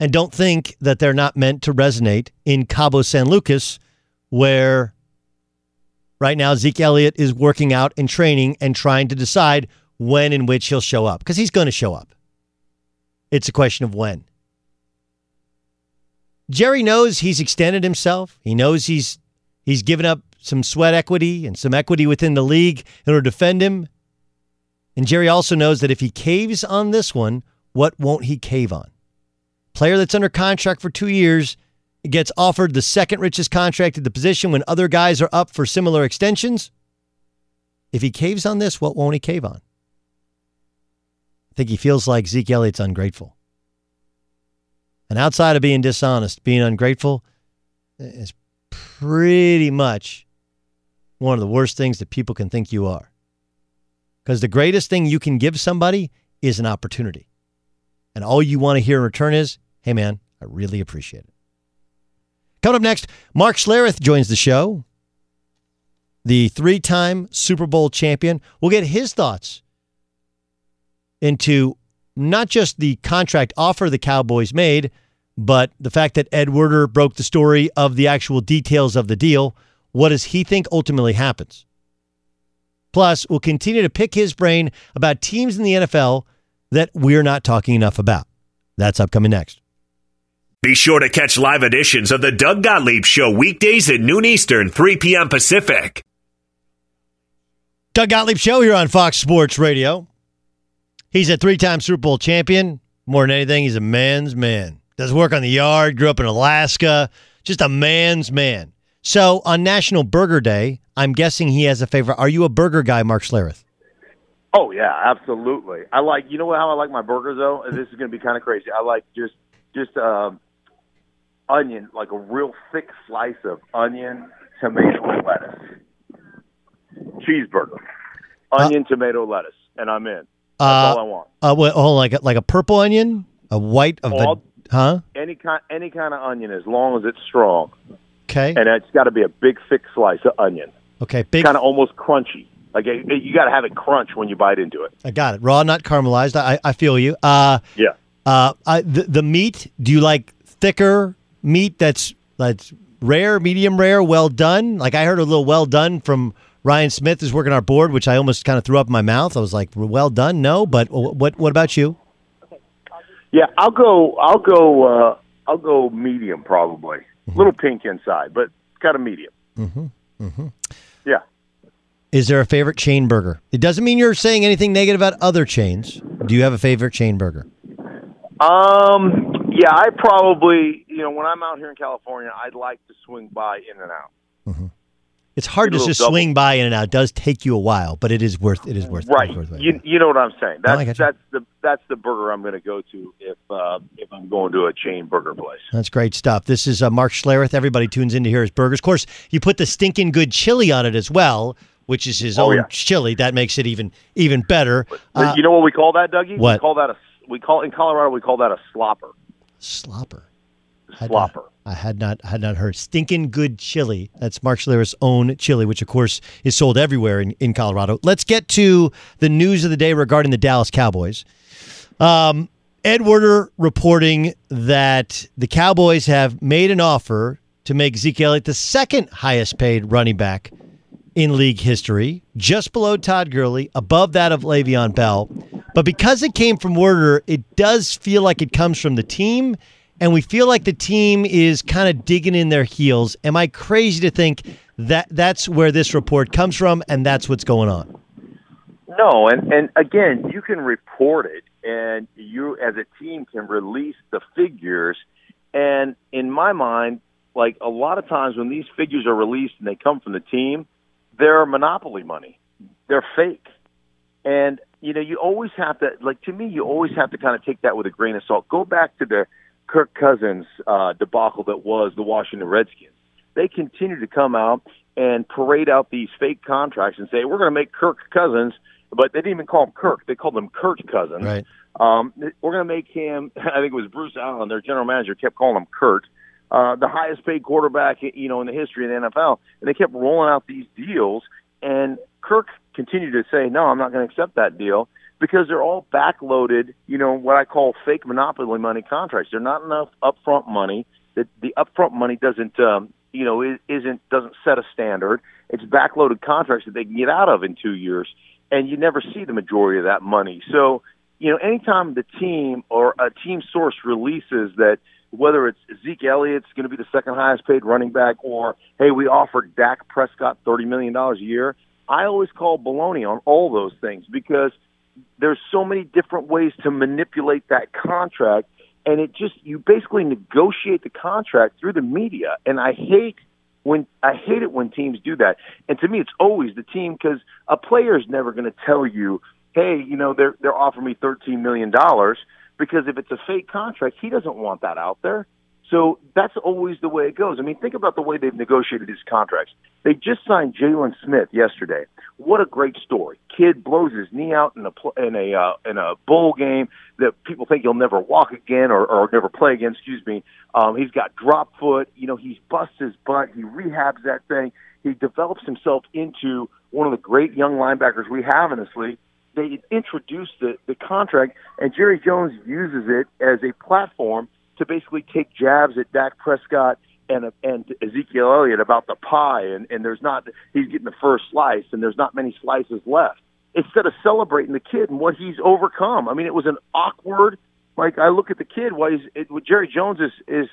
And don't think that they're not meant to resonate in Cabo San Lucas, where right now Zeke Elliott is working out and training and trying to decide when and which he'll show up because he's going to show up. It's a question of when. Jerry knows he's extended himself. He knows he's he's given up some sweat equity and some equity within the league in order to defend him. And Jerry also knows that if he caves on this one, what won't he cave on? Player that's under contract for two years gets offered the second richest contract at the position when other guys are up for similar extensions. If he caves on this, what won't he cave on? I think he feels like Zeke Elliott's ungrateful. And outside of being dishonest, being ungrateful is pretty much one of the worst things that people can think you are. Because the greatest thing you can give somebody is an opportunity. And all you want to hear in return is, hey, man, I really appreciate it. Coming up next, Mark Schlereth joins the show, the three time Super Bowl champion. We'll get his thoughts into not just the contract offer the Cowboys made, but the fact that Ed Werder broke the story of the actual details of the deal. What does he think ultimately happens? Plus, we'll continue to pick his brain about teams in the NFL that we're not talking enough about. That's upcoming next. Be sure to catch live editions of the Doug Gottlieb Show weekdays at noon Eastern, 3 p.m. Pacific. Doug Gottlieb Show here on Fox Sports Radio. He's a three time Super Bowl champion. More than anything, he's a man's man. Does work on the yard, grew up in Alaska, just a man's man. So on National Burger Day, I'm guessing he has a favorite. Are you a burger guy, Mark Schlereth? Oh yeah, absolutely. I like you know how I like my burgers though. This is going to be kind of crazy. I like just just um, onion, like a real thick slice of onion, tomato, and lettuce. Cheeseburger, onion, uh, tomato, lettuce, and I'm in. That's uh, all I want. Uh, oh, like a, like a purple onion, a white of all, huh? Any kind any kind of onion, as long as it's strong. Okay. And it's got to be a big, thick slice of onion. Okay, big. Kind of almost crunchy. Like you got to have it crunch when you bite into it. I got it. Raw, not caramelized. I, I feel you. Uh, yeah. Uh, I, the the meat. Do you like thicker meat that's that's rare, medium rare, well done? Like I heard a little well done from Ryan Smith is working our board, which I almost kind of threw up in my mouth. I was like, well done, no. But what what about you? Yeah, I'll go. I'll go. Uh, I'll go medium probably. Mm-hmm. Little pink inside, but kind of medium. Mm-hmm. Mm-hmm. Yeah. Is there a favorite chain burger? It doesn't mean you're saying anything negative about other chains. Do you have a favorite chain burger? Um, yeah, I probably, you know, when I'm out here in California, I'd like to swing by In and Out. It's hard to just double- swing by in and out. It does take you a while, but it is worth. It is worth. Right. Worth it. You, you know what I'm saying? That's you. that's the that's the burger I'm going to go to if uh, if I'm going to a chain burger place. That's great stuff. This is uh, Mark Schlereth. Everybody tunes in to hear his burgers. Of course, you put the stinking good chili on it as well, which is his Oh, own yeah. chili. That makes it even even better. Uh, you know what we call that, Dougie? We what? call that a we call in Colorado we call that a slopper. Slopper. Slopper. I had not had not heard stinking good chili. That's Mark Schlereth's own chili, which of course is sold everywhere in, in Colorado. Let's get to the news of the day regarding the Dallas Cowboys. Um, Ed Werder reporting that the Cowboys have made an offer to make Zeke Elliott the second highest paid running back in league history, just below Todd Gurley, above that of Le'Veon Bell. But because it came from Werder, it does feel like it comes from the team, and we feel like the team is kind of digging in their heels. Am I crazy to think that that's where this report comes from, and that's what's going on? No, and and again, you can report it, and you as a team can release the figures. And in my mind, like a lot of times when these figures are released and they come from the team, they're monopoly money. They're fake. And you know, you always have to like to me, you always have to kind of take that with a grain of salt. Go back to the Kirk Cousins uh, debacle that was the Washington Redskins. They continue to come out and parade out these fake contracts and say we're going to make Kirk Cousins, but they didn't even call him Kirk; they called him Kurt Cousins. Right. Um, we're going to make him. I think it was Bruce Allen, their general manager, kept calling him Kurt, uh, the highest paid quarterback, you know, in the history of the NFL. And they kept rolling out these deals, and Kirk continued to say, "No, I'm not going to accept that deal." Because they're all backloaded, you know, what I call fake monopoly money contracts. They're not enough upfront money. That the upfront money doesn't, um, you know, is- isn't doesn't set a standard. It's backloaded contracts that they can get out of in two years, and you never see the majority of that money. So you know, anytime the team or a team source releases that whether it's Zeke Elliott's going to be the second highest paid running back or, hey, we offered Dak Prescott $30 million a year, I always call baloney on all those things because there's so many different ways to manipulate that contract. And it just, you basically negotiate the contract through the media. And I hate when I hate it when teams do that. And to me, it's always the team because a player is never going to tell you, "Hey, you know, they're they're offering me thirteen million dollars," because if it's a fake contract, he doesn't want that out there. So that's always the way it goes. I mean, think about the way they've negotiated these contracts. They just signed Jaylon Smith yesterday. What a great story! Kid blows his knee out in a in a uh, in a bowl game that people think he'll never walk again or, or never play again. Excuse me. Um, he's got drop foot. You know, he's busts his butt. He rehabs that thing. He develops himself into one of the great young linebackers we have in this league. They introduced the the contract, and Jerry Jones uses it as a platform to basically take jabs at Dak Prescott and and Ezekiel Elliott about the pie, and and there's not he's getting the first slice, and there's not many slices left. Instead of celebrating the kid and what he's overcome, I mean, it was an awkward. Like I look at the kid, why he's it, Jerry Jones is is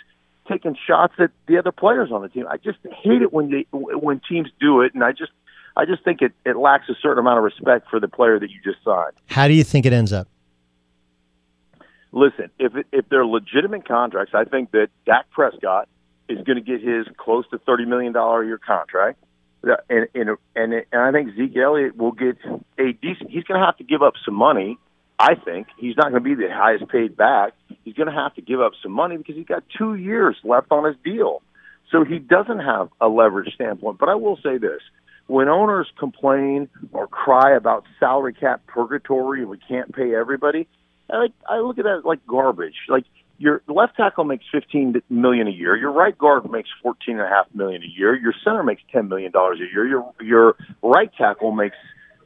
taking shots at the other players on the team. I just hate it when they when teams do it, and I just I just think it it lacks a certain amount of respect for the player that you just signed. How do you think it ends up? Listen, if if they're legitimate contracts, I think that Dak Prescott is going to get his close to thirty million dollar a year contract, and and and, and I think Zeke Elliott will get a decent. He's going to have to give up some money. I think he's not going to be the highest paid back. He's going to have to give up some money because he's got two years left on his deal, so he doesn't have a leverage standpoint. But I will say this: when owners complain or cry about salary cap purgatory and we can't pay everybody, I like I look at that like garbage. Like your left tackle makes fifteen million a year. Your right guard makes fourteen and a half million a year. Your center makes ten million dollars a year. Your your right tackle makes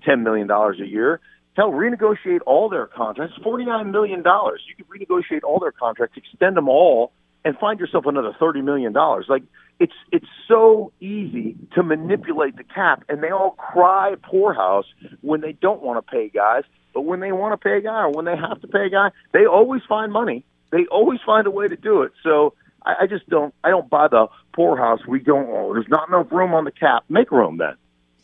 ten million dollars a year. Hell, renegotiate all their contracts. Forty nine million dollars. You could renegotiate all their contracts, extend them all, and find yourself another thirty million dollars. Like it's it's so easy to manipulate the cap, and they all cry poorhouse when they don't want to pay guys. But when they want to pay a guy or when they have to pay a guy, they always find money. They always find a way to do it. So I, I just don't I don't buy the poorhouse. We don't. Oh, there's not enough room on the cap. Make room then.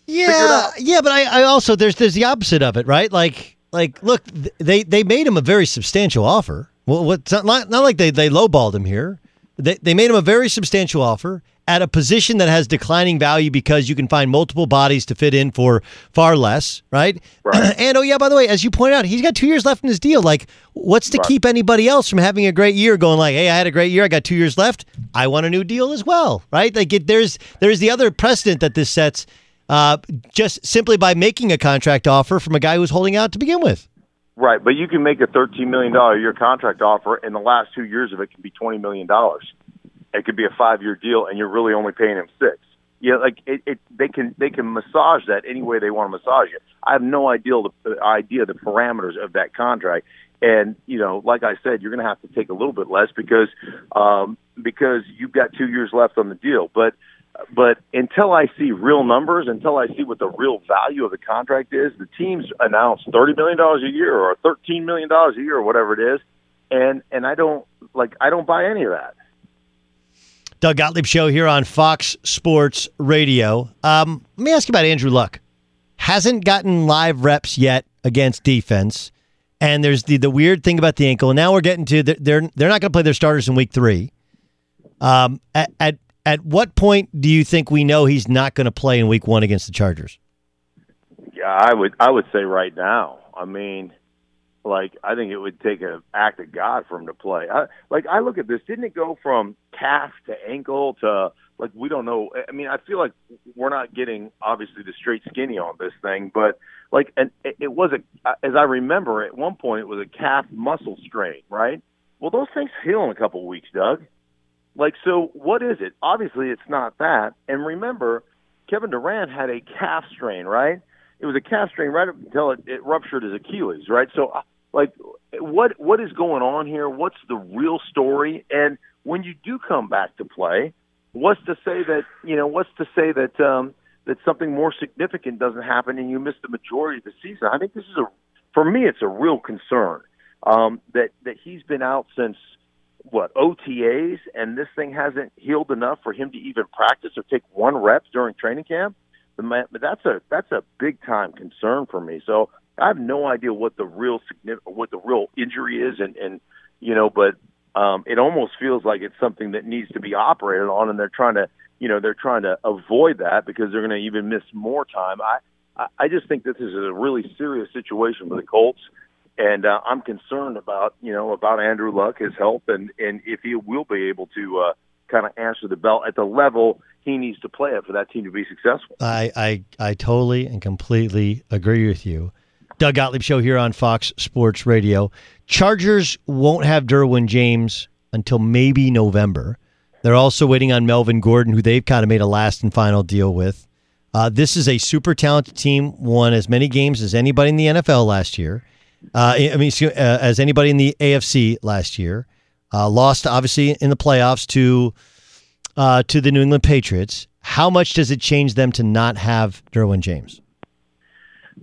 Yeah, yeah, but I, I also there's there's the opposite of it, right? Like like look, they they made him a very substantial offer. Well, what's not not like they they lowballed him here. They they made him a very substantial offer at a position that has declining value because you can find multiple bodies to fit in for far less, right? and oh yeah, by the way, as you point out, he's got two years left in his deal. Like, what's to Right. keep anybody else from having a great year? Going like, hey, I had a great year, I got two years left, I want a new deal as well, right? Like, it, there's there's the other precedent that this sets, uh, just simply by making a contract offer from a guy who's holding out to begin with. Right, but you can make a thirteen million dollar year contract offer, and the last two years of it can be twenty million dollars. It could be a five year deal, and you're really only paying him six. Yeah, like it, it, they can they can massage that any way they want to massage it. I have no idea the, the idea the parameters of that contract, and you know, like I said, you're going to have to take a little bit less because um, because you've got two years left on the deal. But but until I see real numbers, until I see what the real value of the contract is, the teams announce thirty million dollars a year or thirteen million dollars a year or whatever it is, and and I don't like I don't buy any of that. Doug Gottlieb show here on Fox Sports Radio. Um, let me ask you about Andrew Luck. Hasn't gotten live reps yet against defense, and there's the the weird thing about the ankle. And now we're getting to the, they're they're not going to play their starters in week three. Um, at, at at what point do you think we know he's not going to play in week one against the Chargers? Yeah, I would I would say right now. I mean, like I think it would take an act of God for him to play. I, like I look at this, didn't it go from calf to ankle to like we don't know. I mean, I feel like we're not getting obviously the straight skinny on this thing, but like and it, was a as I remember at one point it was a calf muscle strain, right? Well, those things heal in a couple of weeks, Doug. Like, so what is it? Obviously, it's not that. And remember, Kevin Durant had a calf strain, right? It was a calf strain right up until it, it ruptured his Achilles, right? So, like, what what is going on here? What's the real story? And when you do come back to play, what's to say that you know? What's to say that um, that something more significant doesn't happen and you miss the majority of the season? I think this is a, for me, it's a real concern um, that that he's been out since what OTAs, and this thing hasn't healed enough for him to even practice or take one rep during training camp. But that's a that's a big time concern for me. So I have no idea what the real what the real injury is, and and you know, but um, it almost feels like it's something that needs to be operated on, and they're trying to you know they're trying to avoid that because they're going to even miss more time. I I- just think this is a really serious situation for the Colts and uh, I'm concerned about you know about Andrew Luck, his health, and and if he will be able to uh, kind of answer the bell at the level he needs to play at for that team to be successful. I, I, I totally and completely agree with you. Doug Gottlieb show here on Fox Sports Radio. Chargers won't have Derwin James until maybe November. They're also waiting on Melvin Gordon, who they've kind of made a last and final deal with. Uh, this is a super talented team. Won as many games as anybody in the NFL last year. Uh, I mean, uh, as anybody in the AFC last year. Uh, lost obviously in the playoffs to uh, to the New England Patriots. How much does it change them to not have Derwin James?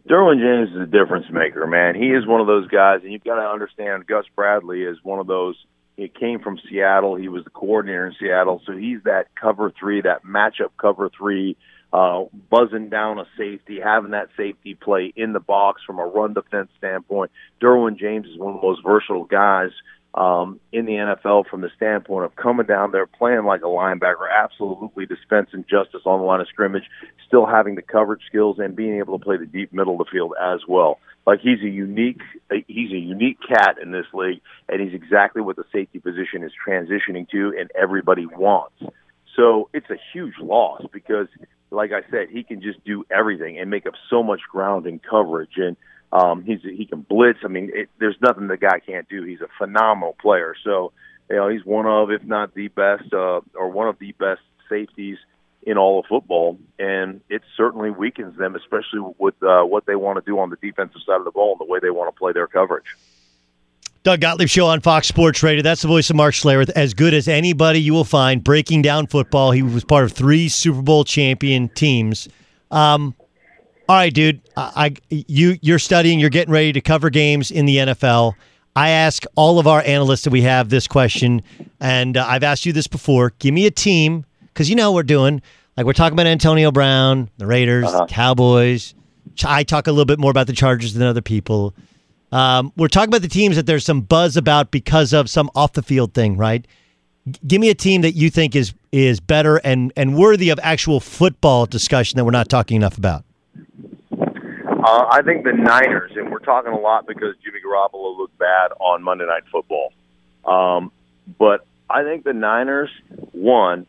Derwin James is a difference maker, man. He is one of those guys, and you've got to understand Gus Bradley is one of those. He came from Seattle. He was the coordinator in Seattle, so he's that cover three, that matchup cover three, uh, buzzing down a safety, having that safety play in the box from a run defense standpoint. Derwin James is one of the most versatile guys um, in the NFL from the standpoint of coming down there, playing like a linebacker, absolutely dispensing justice on the line of scrimmage, still having the coverage skills and being able to play the deep middle of the field as well. Like he's a unique, he's a unique cat in this league, and he's exactly what the safety position is transitioning to, and everybody wants. So it's a huge loss because, like I said, he can just do everything and make up so much ground in coverage and. Um, he's he can blitz. I mean, it, there's nothing the guy can't do. He's a phenomenal player. So, you know, he's one of, if not the best, uh, or one of the best safeties in all of football, and it certainly weakens them, especially with uh, what they want to do on the defensive side of the ball and the way they want to play their coverage. Doug Gottlieb show on Fox Sports Radio. That's the voice of Mark Schlereth, as good as anybody you will find breaking down football. He was part of three Super Bowl champion teams. Um, all right, dude. I, I you you're studying. You're getting ready to cover games in the NFL. I ask all of our analysts that we have this question, and uh, I've asked you this before. Give me a team because you know what we're doing. Like we're talking about Antonio Brown, the Raiders, Uh-huh. Cowboys. I talk a little bit more about the Chargers than other people. Um, we're talking about the teams that there's some buzz about because of some off the field thing, right? G- give me a team that you think is is better and and worthy of actual football discussion that we're not talking enough about. Uh, I think the Niners, and we're talking a lot because Jimmy Garoppolo looked bad on Monday Night Football. Um, but I think the Niners, one,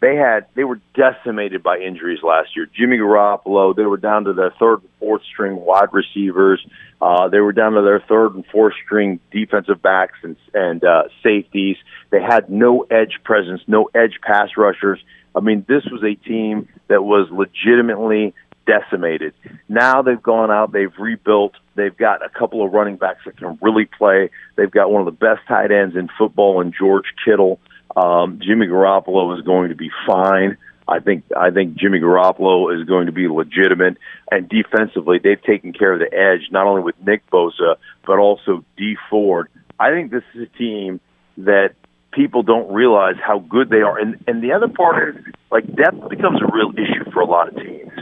they had they were decimated by injuries last year. Jimmy Garoppolo, they were down to their third and fourth string wide receivers. Uh, they were down to their third and fourth string defensive backs and and uh, safeties. They had no edge presence, no edge pass rushers. I mean, this was a team that was legitimately decimated. Now they've gone out, they've rebuilt, they've got a couple of running backs that can really play. They've got one of the best tight ends in football in George Kittle. Um, Jimmy Garoppolo is going to be fine. I think I think Jimmy Garoppolo is going to be legitimate, and defensively they've taken care of the edge not only with Nick Bosa but also Dee Ford. I think this is a team that people don't realize how good they are, and and the other part is like depth becomes a real issue for a lot of teams,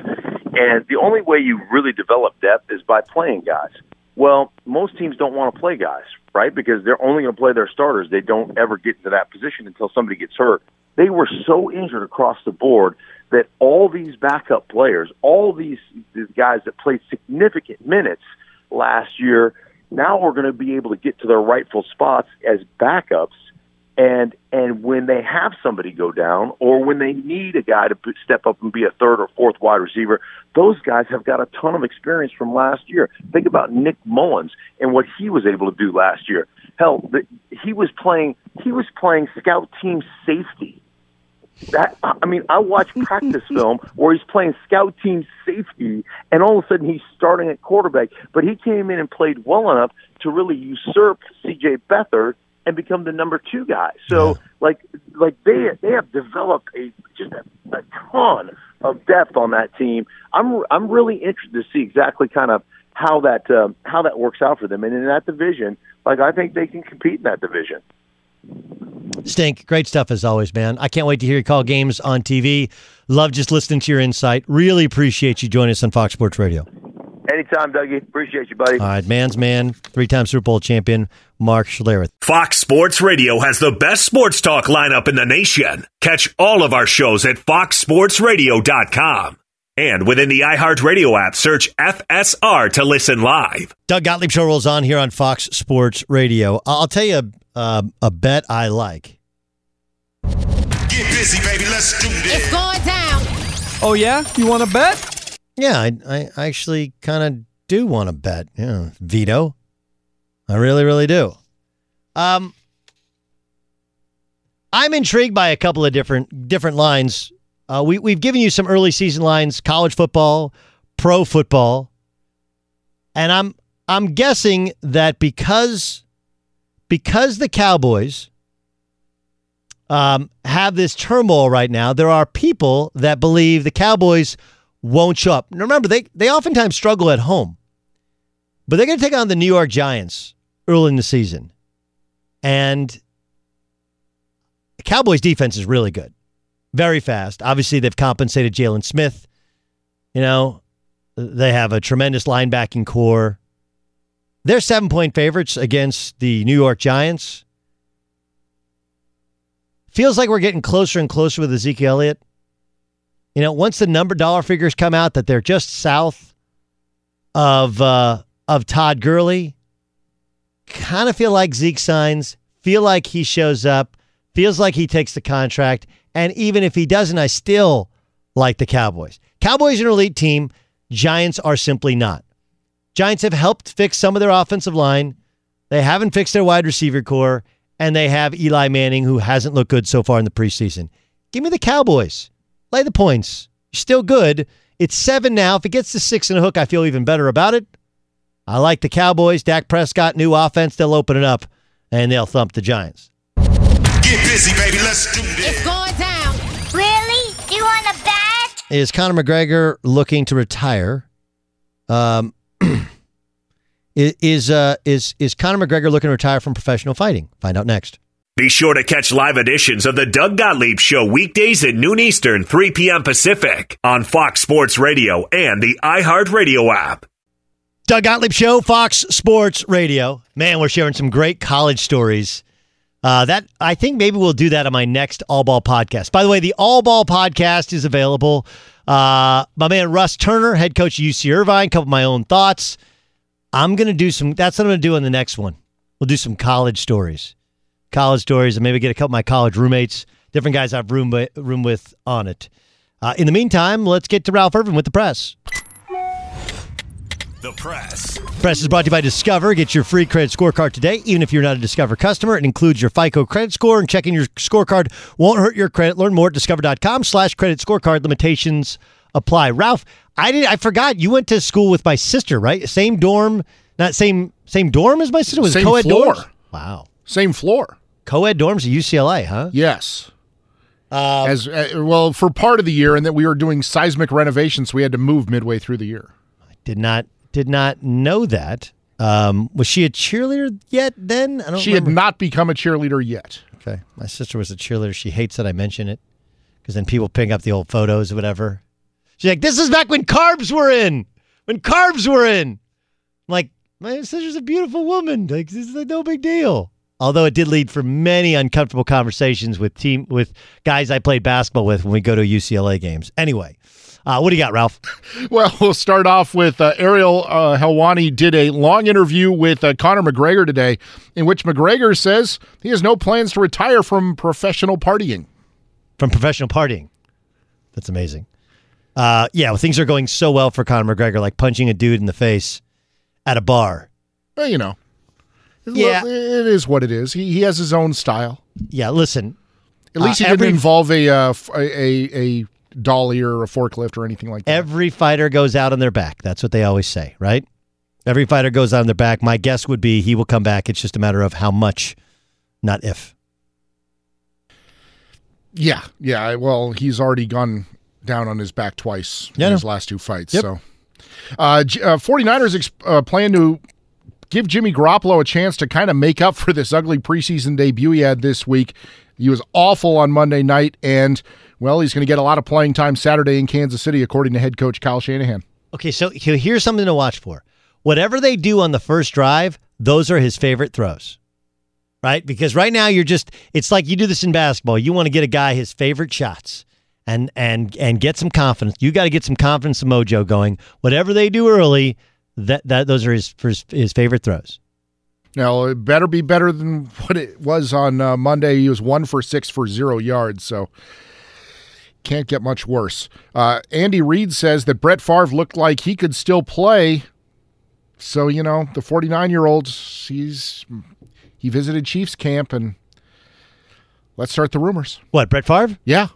and the only way you really develop depth is by playing guys. Well, most teams don't want to play guys, right? Because they're only going to play their starters. They don't ever get into that position until somebody gets hurt. They were so injured across the board that all these backup players, all these, these guys that played significant minutes last year, now we're going to be able to get to their rightful spots as backups. And and when they have somebody go down, or when they need a guy to step up and be a third or fourth wide receiver, those guys have got a ton of experience from last year. Think about Nick Mullens and what he was able to do last year. Hell, the, he was playing he was playing scout team safety. That I mean, I watched practice film where he's playing scout team safety, and all of a sudden he's starting at quarterback. But he came in and played well enough to really usurp C.J. Beathard and become the number two guy. So, like, like they they have developed a just a, a ton of depth on that team. I'm I'm really interested to see exactly kind of how that um, how that works out for them. And in that division, like I think they can compete in that division. Stink, great stuff as always, man. I can't wait to hear you call games on TV. Love just listening to your insight. Really appreciate you joining us on Fox Sports Radio. Anytime, Dougie. Appreciate you, buddy. All right, man's man, three-time Super Bowl champion, Mark Schlereth. Fox Sports Radio has the best sports talk lineup in the nation. Catch all of our shows at foxsportsradio.com. And within the iHeartRadio app, search FSR to listen live. Doug Gottlieb show rolls on here on Fox Sports Radio. I'll tell you uh, a bet I like. Get busy, baby. Let's do this. It's going down. Oh yeah, you want to bet? Yeah, I, I actually kind of do want to bet. Yeah, Vito, I really, really do. Um, I'm intrigued by a couple of different different lines. Uh, we we've given you some early season lines: college football, pro football, and I'm I'm guessing that because because the Cowboys um, have this turmoil right now, there are people that believe the Cowboys won't show up. Now, remember, they, they oftentimes struggle at home, but they're going to take on the New York Giants early in the season. And the Cowboys' defense is really good, very fast. Obviously, they've compensated Jaylon Smith. You know, they have a tremendous linebacking core. They're seven point favorites against the New York Giants. Feels like we're getting closer and closer with Ezekiel Elliott. You know, once the number dollar figures come out that they're just south of uh, of Todd Gurley, kind of feel like Zeke signs, feel like he shows up, feels like he takes the contract, and even if he doesn't, I still like the Cowboys. Cowboys are an elite team. Giants are simply not. Giants have helped fix some of their offensive line. They haven't fixed their wide receiver core, and they have Eli Manning, who hasn't looked good so far in the preseason. Give me the Cowboys. Lay the points. You're still good. It's seven now. If it gets to six and a hook, I feel even better about it. I like the Cowboys. Dak Prescott, new offense. They'll open it up and they'll thump the Giants. Get busy, baby. Let's do this. It's going down. Really? Do you want a bet? Is Conor McGregor looking to retire? Um, is uh, is is Conor McGregor looking to retire from professional fighting? Find out next. Be sure to catch live editions of the Doug Gottlieb Show weekdays at noon Eastern, 3 p.m. Pacific on Fox Sports Radio and the iHeartRadio app. Doug Gottlieb Show, Fox Sports Radio. Man, we're sharing some great college stories. Uh, that I think maybe we'll do that on my next All Ball podcast. By the way, the All Ball podcast is available. Uh, my man Russ Turner, head coach of UC Irvine, couple of my own thoughts. I'm gonna do some. That's what I'm gonna do on the next one. We'll do some college stories, college stories, and maybe get a couple of my college roommates, different guys I've room with, room with on it. Uh, in the meantime, let's get to Ralph Irvin with the press. The press. Press is brought to you by Discover. Get your free credit scorecard today, even if you're not a Discover customer. It includes your FICO credit score, and checking your scorecard won't hurt your credit. Learn more at discover.com slash credit scorecard. Limitations apply. Ralph, I did I forgot you went to school with my sister, right? Same dorm, not same same dorm as my sister. Was Same it co-ed floor. dorms? Wow. Same floor. Co-ed dorms at UCLA, huh? Yes. As uh, well for part of the year, and that we were doing seismic renovations, so we had to move midway through the year. I did not did not know that. Um, was she a cheerleader yet then? I don't She remember. had not become a cheerleader yet. Okay. My sister was a cheerleader. She hates that I mention it because then people pick up the old photos or whatever. She's like, this is back when carbs were in. When carbs were in. I'm like, my sister's a beautiful woman. Like, this is like no big deal. Although it did lead for many uncomfortable conversations with team with guys I played basketball with when we go to UCLA games. Anyway, uh, what do you got, Ralph? Well, we'll start off with uh, Ariel uh, Helwani did a long interview with uh, Conor McGregor today, in which McGregor says he has no plans to retire from professional partying. From professional partying. That's amazing. Uh, yeah, well, things are going so well for Conor McGregor, like punching a dude in the face at a bar. Well, you know, Yeah. It is what it is. He, he has his own style. Yeah, listen. At least uh, he didn't involve a, uh, f- a a a dolly or a forklift or anything like that. Every fighter goes out on their back. That's what they always say, right? Every fighter goes out on their back. My guess would be he will come back. It's just a matter of how much, not if. Yeah, yeah. Well, he's already gone down on his back twice Yeah, in his last two fights. Yep. So, uh, uh, 49ers ex- uh, plan to give Jimmy Garoppolo a chance to kind of make up for this ugly preseason debut he had this week. He was awful on Monday night, and, well, he's going to get a lot of playing time Saturday in Kansas City, according to head coach Kyle Shanahan. Okay, so here's something to watch for. Whatever they do on the first drive, those are his favorite throws. Right? Because right now you're just it's like you do this in basketball. You want to get a guy his favorite shots and and and get some confidence. You got to get some confidence and mojo going. Whatever they do early, that that those are his his, his favorite throws. Now, it better be better than what it was on uh, Monday. He was one for six for zero yards, so can't get much worse. Uh, Andy Reid says that Brett Favre looked like he could still play. So, you know, the 49 year old, he's he visited Chiefs camp, and let's start the rumors. What, Brett Favre? Yeah.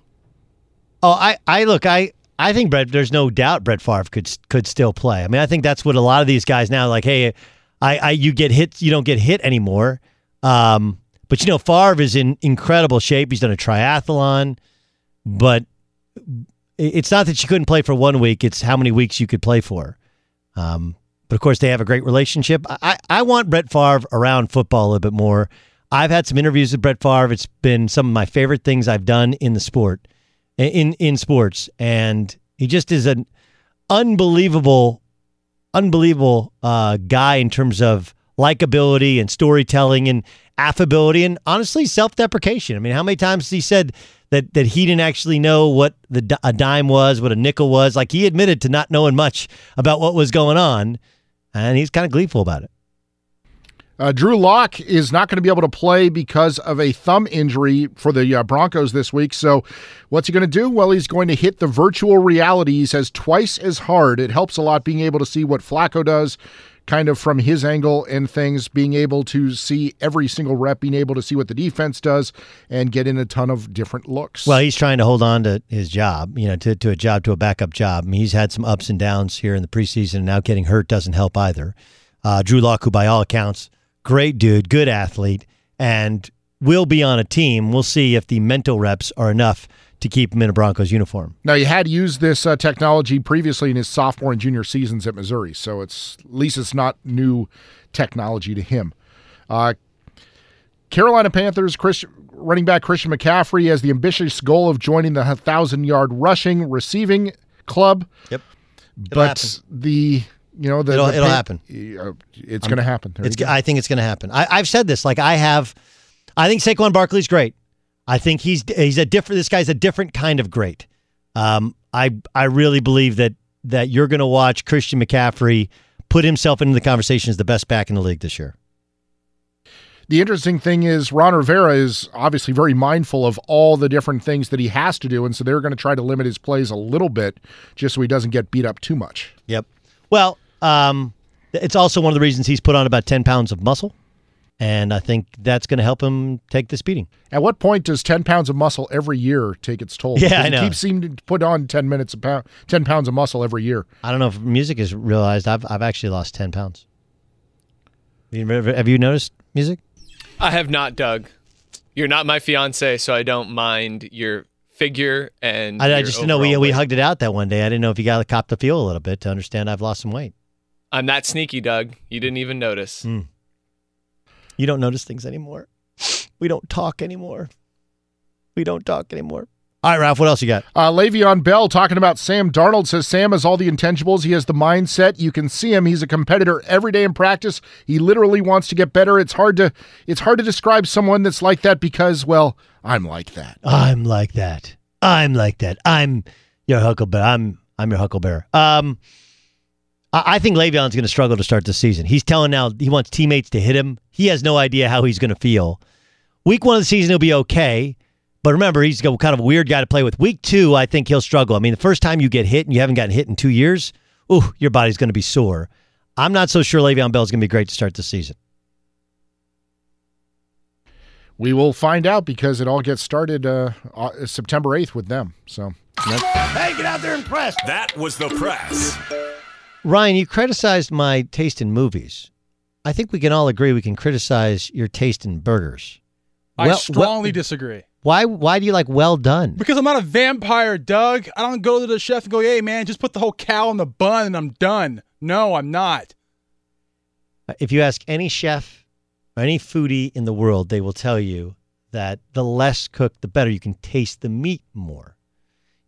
Oh, I, I look, I, I think Brett. There's no doubt Brett Favre could could still play. I mean, I think that's what a lot of these guys now like. Hey, I, I you get hit, you don't get hit anymore. Um, but you know, Favre is in incredible shape. He's done a triathlon, but it's not that you couldn't play for one week. It's how many weeks you could play for. Um, but of course, they have a great relationship. I, I want Brett Favre around football a little bit more. I've had some interviews with Brett Favre. It's been some of my favorite things I've done in the sport, in in sports, and he just is an unbelievable, unbelievable uh, guy in terms of likability and storytelling and affability and honestly self-deprecation. I mean, how many times he said that that he didn't actually know what the a dime was, what a nickel was? Like he admitted to not knowing much about what was going on, and he's kind of gleeful about it. Uh, Drew Lock is not going to be able to play because of a thumb injury for the uh, Broncos this week. So, what's he going to do? Well, he's going to hit the virtual reality. He says twice as hard. It helps a lot being able to see what Flacco does, kind of from his angle and things, being able to see every single rep, being able to see what the defense does, and get in a ton of different looks. Well, he's trying to hold on to his job, you know, to, to a job, to a backup job. I mean, he's had some ups and downs here in the preseason, and now getting hurt doesn't help either. Uh, Drew Lock, who by all accounts, great dude, good athlete, and will be on a team. We'll see if the mental reps are enough to keep him in a Broncos uniform. Now, he had used this uh, technology previously in his sophomore and junior seasons at Missouri, so it's at least it's not new technology to him. Uh, Carolina Panthers Chris, running back Christian McCaffrey has the ambitious goal of joining the 1,000 yard rushing receiving club. Yep. but happen. the you know the it'll, the it'll happen. uh, it's going to happen. There It's, go. I think it's going to happen. I, I've said this. Like I have, I think Saquon Barkley's great. I think he's he's a different. This guy's a different kind of great. Um, I I really believe that that you're going to watch Christian McCaffrey put himself into the conversation as the best back in the league this year. The interesting thing is Ron Rivera is obviously very mindful of all the different things that he has to do, and so they're going to try to limit his plays a little bit just so he doesn't get beat up too much. Yep. Well, um, it's also one of the reasons he's put on about ten pounds of muscle, and I think that's going to help him take this beating. At what point does ten pounds of muscle every year take its toll? Yeah, Because I he know. keeps seeming to put on ten minutes a pound, ten pounds of muscle every year. I don't know if music has realized I've I've actually lost ten pounds. Have you, noticed music? I have not, Doug. You're not my fiance, so I don't mind your figure and. I, I just didn't know we overall we hugged it out that one day. I didn't know if you got to cop the feel a little bit to understand I've lost some weight. I'm that sneaky, Doug. You didn't even notice. Hmm. You don't notice things anymore. We don't talk anymore. We don't talk anymore. All right, Ralph. What else you got? Uh, Le'Veon Bell talking about Sam Darnold says Sam has all the intangibles. He has the mindset. You can see him. He's a competitor every day in practice. He literally wants to get better. It's hard to it's hard to describe someone that's like that because well, I'm like that. I'm like that. I'm like that. I'm your Huckleberry. I'm I'm your Huckleberry. Um, I, I think Le'Veon's going to struggle to start the season. He's telling now he wants teammates to hit him. He has no idea how he's going to feel. Week one of the season he'll be okay, but remember he's kind of a weird guy to play with. Week two, I think he'll struggle. I mean, the first time you get hit and you haven't gotten hit in two years, ooh, your body's going to be sore. I'm not so sure Le'Veon Bell's going to be great to start the season. We will find out because it all gets started uh, uh, September 8th with them. So Hey, get out there and press. That was the press. Ryan, you criticized my taste in movies. I think we can all agree we can criticize your taste in burgers. I Well- strongly well- disagree. Why? Why do you like well done? Because I'm not a vampire, Doug. I don't go to the chef and go, "Hey, man, just put the whole cow in the bun and I'm done." No, I'm not. Uh, if you ask any chef or any foodie in the world, they will tell you that the less cooked, the better. You can taste the meat more.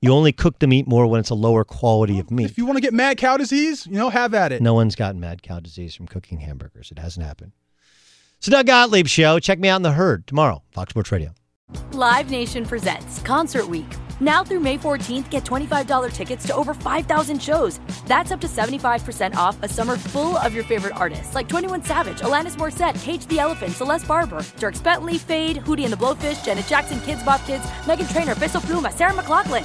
You only cook the meat more when it's a lower quality of meat. If you want to get mad cow disease, you know, have at it. No one's gotten mad cow disease from cooking hamburgers. It hasn't happened. So Doug Gottlieb show. Check me out in the herd tomorrow. Fox Sports Radio. Live Nation presents Concert Week. Now through May 14th, get $25 tickets to over 5,000 shows. That's up to 75% off a summer full of your favorite artists like 21 Savage, Alanis Morissette, Cage the Elephant, Celeste Barber, Dierks Bentley, Feid, Hootie and the Blowfish, Janet Jackson, Kidz Bop Kids, Meghan Trainor, Peso Pluma, Sarah McLachlan.